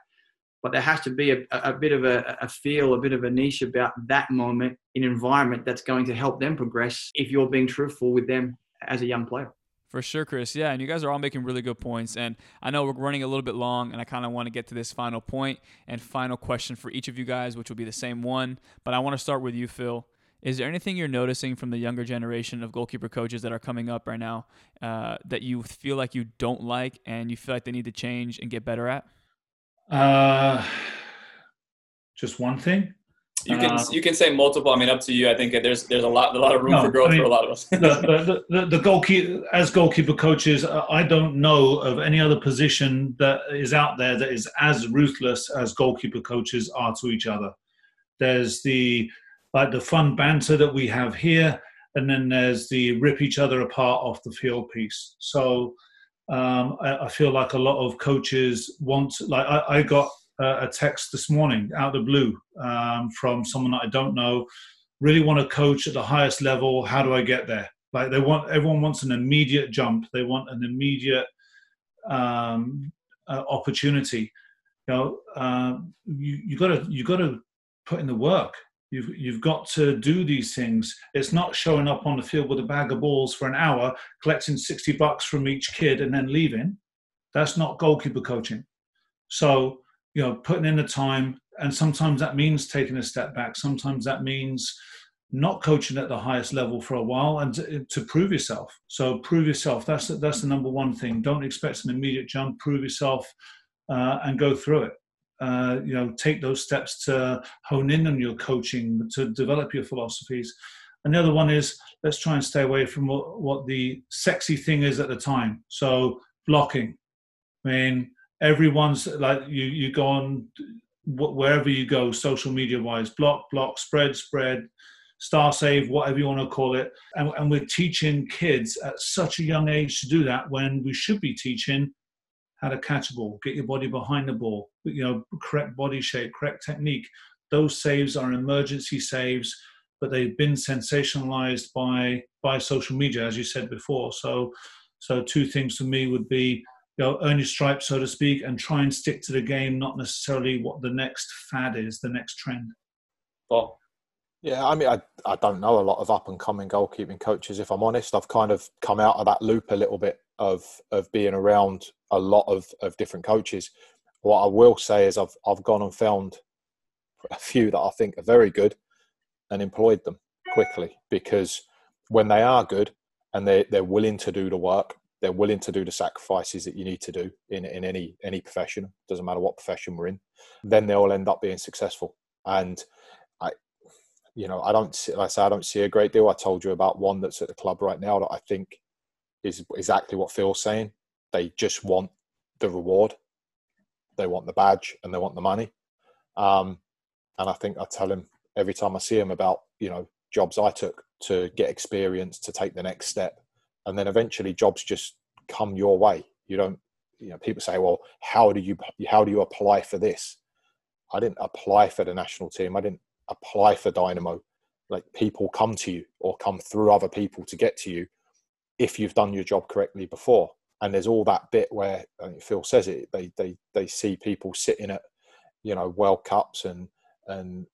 But there has to be a, a bit of a, a feel, a bit of a niche about that moment in environment that's going to help them progress if you're being truthful with them as a young player. For sure, Chris. Yeah, and you guys are all making really good points. And I know we're running a little bit long, and I kind of want to get to this final point and final question for each of you guys, which will be the same one. But I want to start with you, Phil. Is there anything you're noticing from the younger generation of goalkeeper coaches that are coming up right now uh, that you feel like you don't like and you feel like they need to change and get better at? Uh, just one thing. You can uh, you can say multiple. I mean, up to you. I think there's there's a lot a lot of room no, for growth I mean, for a lot of us. the, the, the, goalkeeper as goalkeeper coaches, uh, I don't know of any other position that is out there that is as ruthless as goalkeeper coaches are to each other. There's the like the fun banter that we have here, and then there's the rip each other apart off the field piece. So um, I, I, feel like a lot of coaches want like I, I got uh, a text this morning out of the blue um, from someone that I don't know. Really want to coach at the highest level. How do I get there? Like they want, everyone wants an immediate jump. They want an immediate um, uh, opportunity. You know, uh, you you got to you got to put in the work. You've you've got to do these things. It's not showing up on the field with a bag of balls for an hour, collecting sixty bucks from each kid and then leaving. That's not goalkeeper coaching. So you know putting in the time. And sometimes that means taking a step back. Sometimes that means not coaching at the highest level for a while and to, to, prove yourself. So prove yourself. That's that's the number one thing. Don't expect an immediate jump. Prove yourself uh, and go through it. Uh, you know take those steps to hone in on your coaching to develop your philosophies. And the other one is let's try and stay away from what, what the sexy thing is at the time. So blocking. I mean everyone's like you you go on wherever you go social media wise block block spread spread star save, whatever you want to call it. And, and we're teaching kids at such a young age to do that when we should be teaching how to catch a ball, get your body behind the ball, you know, correct body shape, correct technique. Those saves are emergency saves, but they've been sensationalized by by social media, as you said before. So, so two things for me would be, you know, earn your stripes, so to speak, and try and stick to the game, not necessarily what the next fad is, the next trend. Paul. Yeah, I mean, I, I don't know a lot of up and coming goalkeeping coaches. If I'm honest, I've kind of come out of that loop a little bit of of being around a lot of, of different coaches. What I will say is I've I've gone and found a few that I think are very good and employed them quickly because when they are good and they they're willing to do the work, they're willing to do the sacrifices that you need to do in in any any profession. Doesn't matter what profession we're in, then they'll end up being successful. And I, you know, I don't see, like I say, I don't see a great deal. I told you about one that's at the club right now that I think is exactly what Phil's saying. They just want the reward, they want the badge, and they want the money. Um, and I think I tell him every time I see him about you know jobs I took to get experience to take the next step, and then eventually jobs just come your way. You don't, you know, people say, well, how do you how do you apply for this? I didn't apply for the national team. I didn't apply for Dynamo. Like people come to you or come through other people to get to you if you've done your job correctly before. And there's all that bit where Phil says it. They they they see people sitting at you know World Cups and and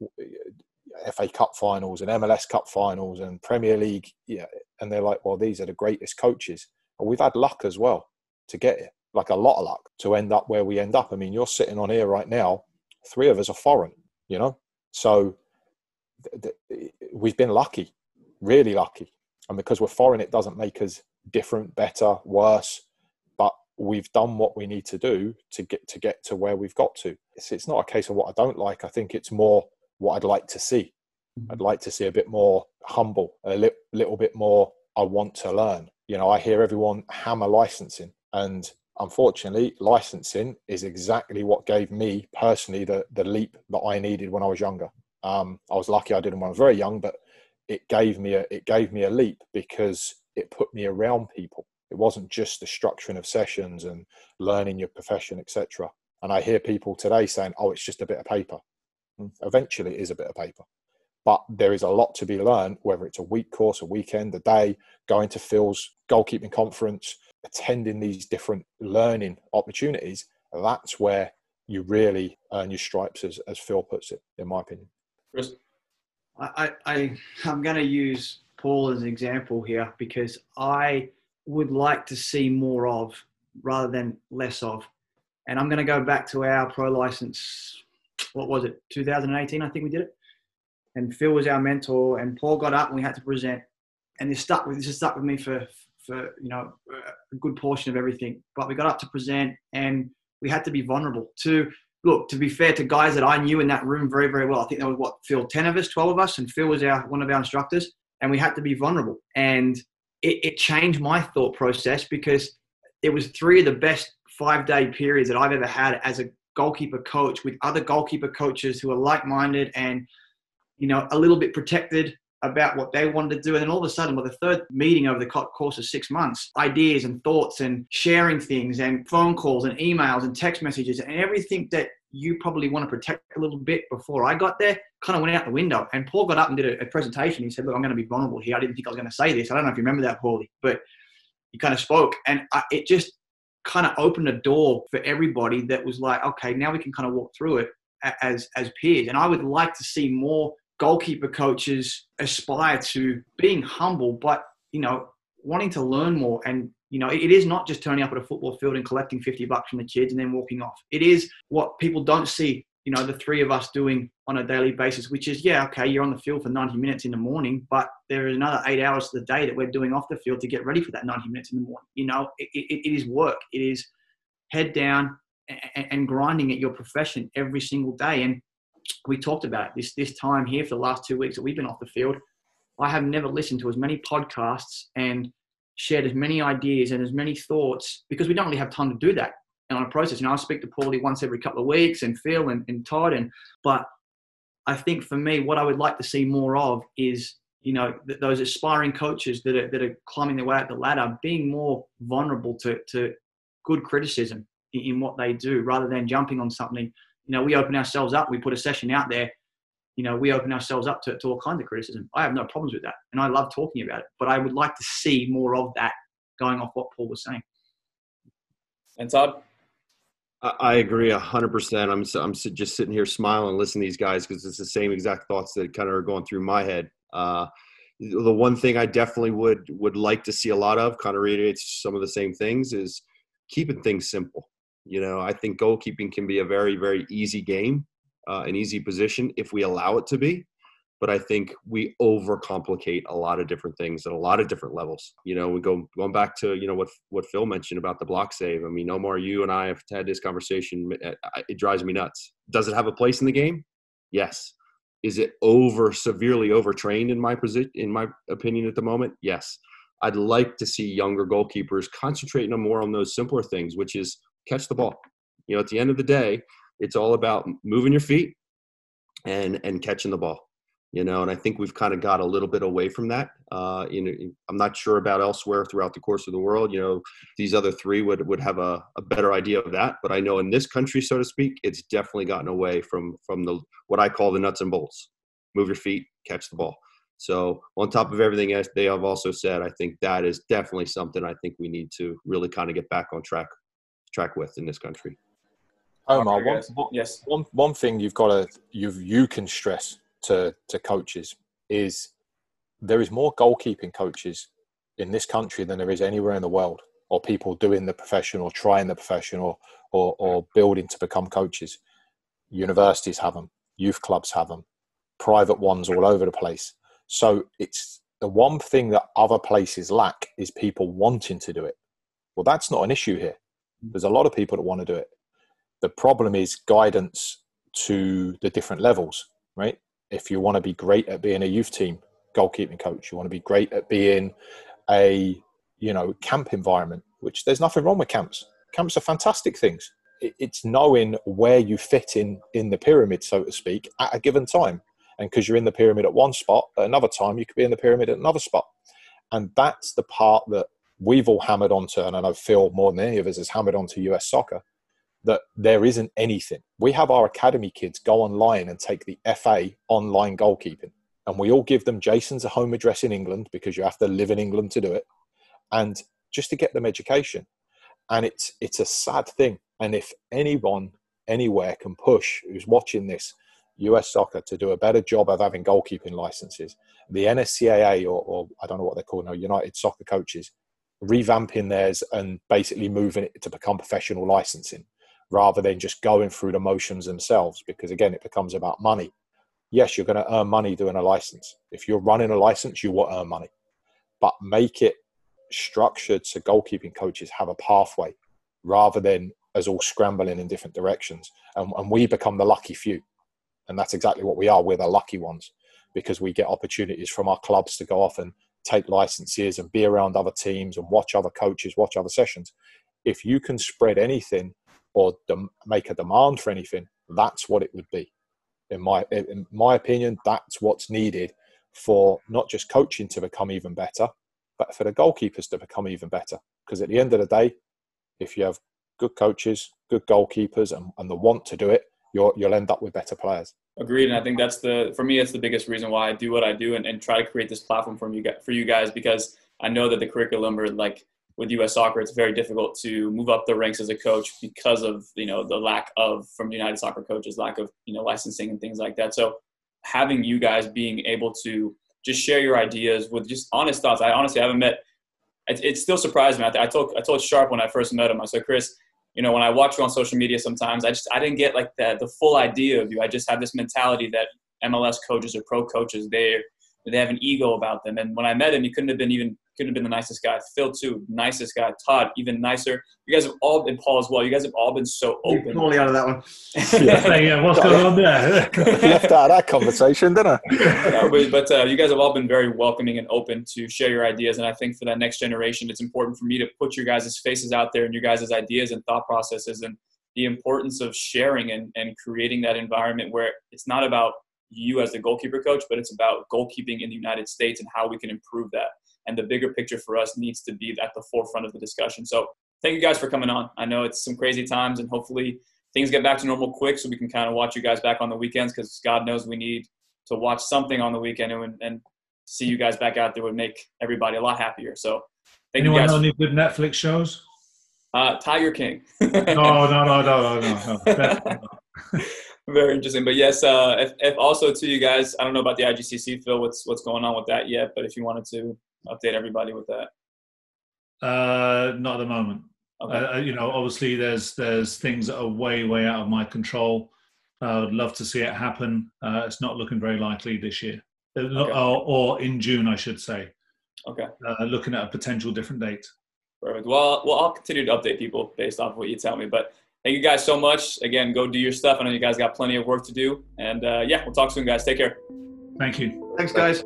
FA Cup finals and MLS Cup finals and Premier League. Yeah, and they're like, well, these are the greatest coaches. And we've had luck as well to get it, like a lot of luck to end up where we end up. I mean, you're sitting on here right now. Three of us are foreign, you know, so th- th- we've been lucky, really lucky. And because we're foreign, it doesn't make us different, better, worse. But we've done what we need to do to get to get to where we've got to. It's, it's not a case of what I don't like. I think it's more what I'd like to see. I'd like to see a bit more humble, a li- little bit more. I want to learn. You know, I hear everyone hammer licensing, and unfortunately, licensing is exactly what gave me personally the the leap that I needed when I was younger. Um, I was lucky I did it when I was very young, but it gave me a it gave me a leap because it put me around people. It wasn't just the structuring of sessions and learning your profession, etc. And I hear people today saying, "Oh, it's just a bit of paper." Eventually, it is a bit of paper, but there is a lot to be learned. Whether it's a week course, a weekend, a day, going to Phil's goalkeeping conference, attending these different learning opportunities, that's where you really earn your stripes, as, as Phil puts it, in my opinion. Chris? I, I I'm going to use Paul as an example here because I would like to see more of rather than less of. And I'm going to go back to our pro license. What was it? 2018, I think we did it. And Phil was our mentor, and Paul got up and we had to present. And this stuck with this has stuck with me for for you know a good portion of everything. But we got up to present, and we had to be vulnerable to look, to be fair to guys that I knew in that room very, very well, I think there was what, Phil, 10 of us, 12 of us, and Phil was our one of our instructors, and we had to be vulnerable. And it, it changed my thought process because it was three of the best five day periods that I've ever had as a goalkeeper coach with other goalkeeper coaches who are like minded and, you know, a little bit protected about what they wanted to do. And then all of a sudden, with the third meeting over the course of six months, ideas and thoughts and sharing things and phone calls and emails and text messages and everything that you probably want to protect a little bit before I got there kind of went out the window. And Paul got up and did a, a presentation. He said, Look, I'm going to be vulnerable here. I didn't think I was going to say this. I don't know if you remember that, Paulie, but he kind of spoke. And I, it just kind of opened a door for everybody that was like, okay, now we can kind of walk through it as as peers. And I would like to see more goalkeeper coaches aspire to being humble, but you know, wanting to learn more. And you know, it is not just turning up at a football field and collecting 50 bucks from the kids and then walking off. It is what people don't see. You know, the three of us doing on a daily basis, which is, yeah, okay, you're on the field for 90 minutes in the morning, but there is another eight hours of the day that we're doing off the field to get ready for that 90 minutes in the morning. You know, it, it, it is work. It is head down and, and grinding at your profession every single day. And we talked about it, this this time here for the last two weeks that we've been off the field. I have never listened to as many podcasts and shared as many ideas and as many thoughts because we don't really have time to do that on a process. You know, I speak to Paulie once every couple of weeks and Phil and, and Todd and but I think for me, what I would like to see more of is you know th- those aspiring coaches that are that are climbing their way up the ladder being more vulnerable to to good criticism in, in what they do rather than jumping on something. You know, we open ourselves up. We put a session out there you know, we open ourselves up to, to all kinds of criticism. I have no problems with that. And I love talking about it. But I would like to see more of that going off what Paul was saying. And Todd? I agree hundred percent. I'm I'm just sitting here smiling, listening to these guys because it's the same exact thoughts that kind of are going through my head. Uh, the one thing I definitely would would like to see a lot of, kind of reiterates some of the same things, is keeping things simple. You know, I think goalkeeping can be a very very easy game, uh, an easy position if we allow it to be. But I think we overcomplicate a lot of different things at a lot of different levels. You know, we go going back to you know what what Phil mentioned about the block save. I mean, Omar, you and I have had this conversation. It drives me nuts. Does it have a place in the game? Yes. Is it over severely overtrained in my position? In my opinion, at the moment, yes. I'd like to see younger goalkeepers concentrating more on those simpler things, which is catch the ball. You know, at the end of the day, it's all about moving your feet and and catching the ball you know and i think we've kind of got a little bit away from that uh you know i'm not sure about elsewhere throughout the course of the world you know these other three would would have a, a better idea of that but i know in this country so to speak it's definitely gotten away from from the what i call the nuts and bolts. Move your feet catch the ball. So on top of everything else they have also said i think that is definitely something i think we need to really kind of get back on track track with in this country. Omar, one, one, yes. one, one thing you've got to you've you can stress to to coaches is there is more goalkeeping coaches in this country than there is anywhere in the world, or people doing the profession or trying the profession or or, or building to become coaches. Universities have them, youth clubs have them, private ones all over the place. So it's the one thing that other places lack is people wanting to do it. Well, that's not an issue here. There's a lot of people that want to do it the problem is guidance to the different levels, right? If you want to be great at being a youth team goalkeeping coach, you want to be great at being a you know camp environment, which there's nothing wrong with camps. Camps are fantastic things. It's knowing where you fit in in the pyramid, so to speak, at a given time. And because you're in the pyramid at one spot, at another time you could be in the pyramid at another spot. And that's the part that we've all hammered onto, and I know Phil more than any of us has hammered onto US soccer, that there isn't anything. We have our academy kids go online and take the FA online goalkeeping. And we all give them Jason's home address in England because you have to live in England to do it. And just to get them education. And it's it's a sad thing. And if anyone anywhere can push who's watching this US soccer to do a better job of having goalkeeping licenses, the NSCAA or, or I don't know what they're called now, United Soccer Coaches, revamping theirs and basically moving it to become professional licensing rather than just going through the motions themselves because again it becomes about money. Yes you're going to earn money doing a license. If you're running a license you will earn money. But make it structured so goalkeeping coaches have a pathway rather than as all scrambling in different directions. And, and we become the lucky few. And that's exactly what we are. We're the lucky ones because we get opportunities from our clubs to go off and take licenses and be around other teams and watch other coaches watch other sessions. If you can spread anything or dem- make a demand for anything, that's what it would be. In my in my opinion, that's what's needed for not just coaching to become even better, but for the goalkeepers to become even better. Because at the end of the day, if you have good coaches, good goalkeepers, and, and the want to do it, you'll you'll end up with better players. Agreed, and I think that's the for me that's the biggest reason why I do what I do and, and try to create this platform for you for you guys because I know that the curriculum or like with U.S. Soccer, it's very difficult to move up the ranks as a coach because of you know the lack of from United Soccer coaches, lack of you know licensing and things like that. So having you guys being able to just share your ideas with just honest thoughts. I honestly haven't met. It, it still surprised me. I, I told I told Sharp when I first met him. I said, Chris, you know, when I watch you on social media, sometimes I just I didn't get like the the full idea of you. I just have this mentality that MLS coaches or pro coaches they they have an ego about them. And when I met him, he couldn't have been even couldn't have been the nicest guy. Phil too, nicest guy. Todd, even nicer. You guys have all been Paul as well. You guys have all been so open. You're totally out of that one. yeah, yeah, what's going on there? Left out of that conversation, didn't I? yeah, but, but uh, you guys have all been very welcoming and open to share your ideas. And I think for that next generation, it's important for me to put your guys' faces out there and your guys' ideas and thought processes and the importance of sharing and, and creating that environment where it's not about you as the goalkeeper coach, but it's about goalkeeping in the United States and how we can improve that. And the bigger picture for us needs to be at the forefront of the discussion. So thank you guys for coming on. I know it's some crazy times, and hopefully things get back to normal quick so we can kind of watch you guys back on the weekends because God knows we need to watch something on the weekend and, and see you guys back out there would make everybody a lot happier. So thank Anyone you guys. know any good Netflix shows? Uh, Tiger King. no, no, no, no, no, no. Very interesting. But yes, uh, if, if also to you guys, I don't know about the IGCC, Phil, what's what's going on with that yet, but if you wanted to update everybody with that. Uh, not at the moment. Okay. Uh, uh, you know, obviously there's there's things that are way way out of my control. Uh, I'd love to see it happen. Uh, it's not looking very likely this year, uh, okay. or, or, in June, I should say. Okay. Uh, looking at a potential different date. Perfect. Well, well, I'll continue to update people based off of what you tell me. But thank you guys so much. Again, go do your stuff. I know you guys got plenty of work to do. And yeah, we'll talk soon, guys. Take care. Thank you. Thanks, guys.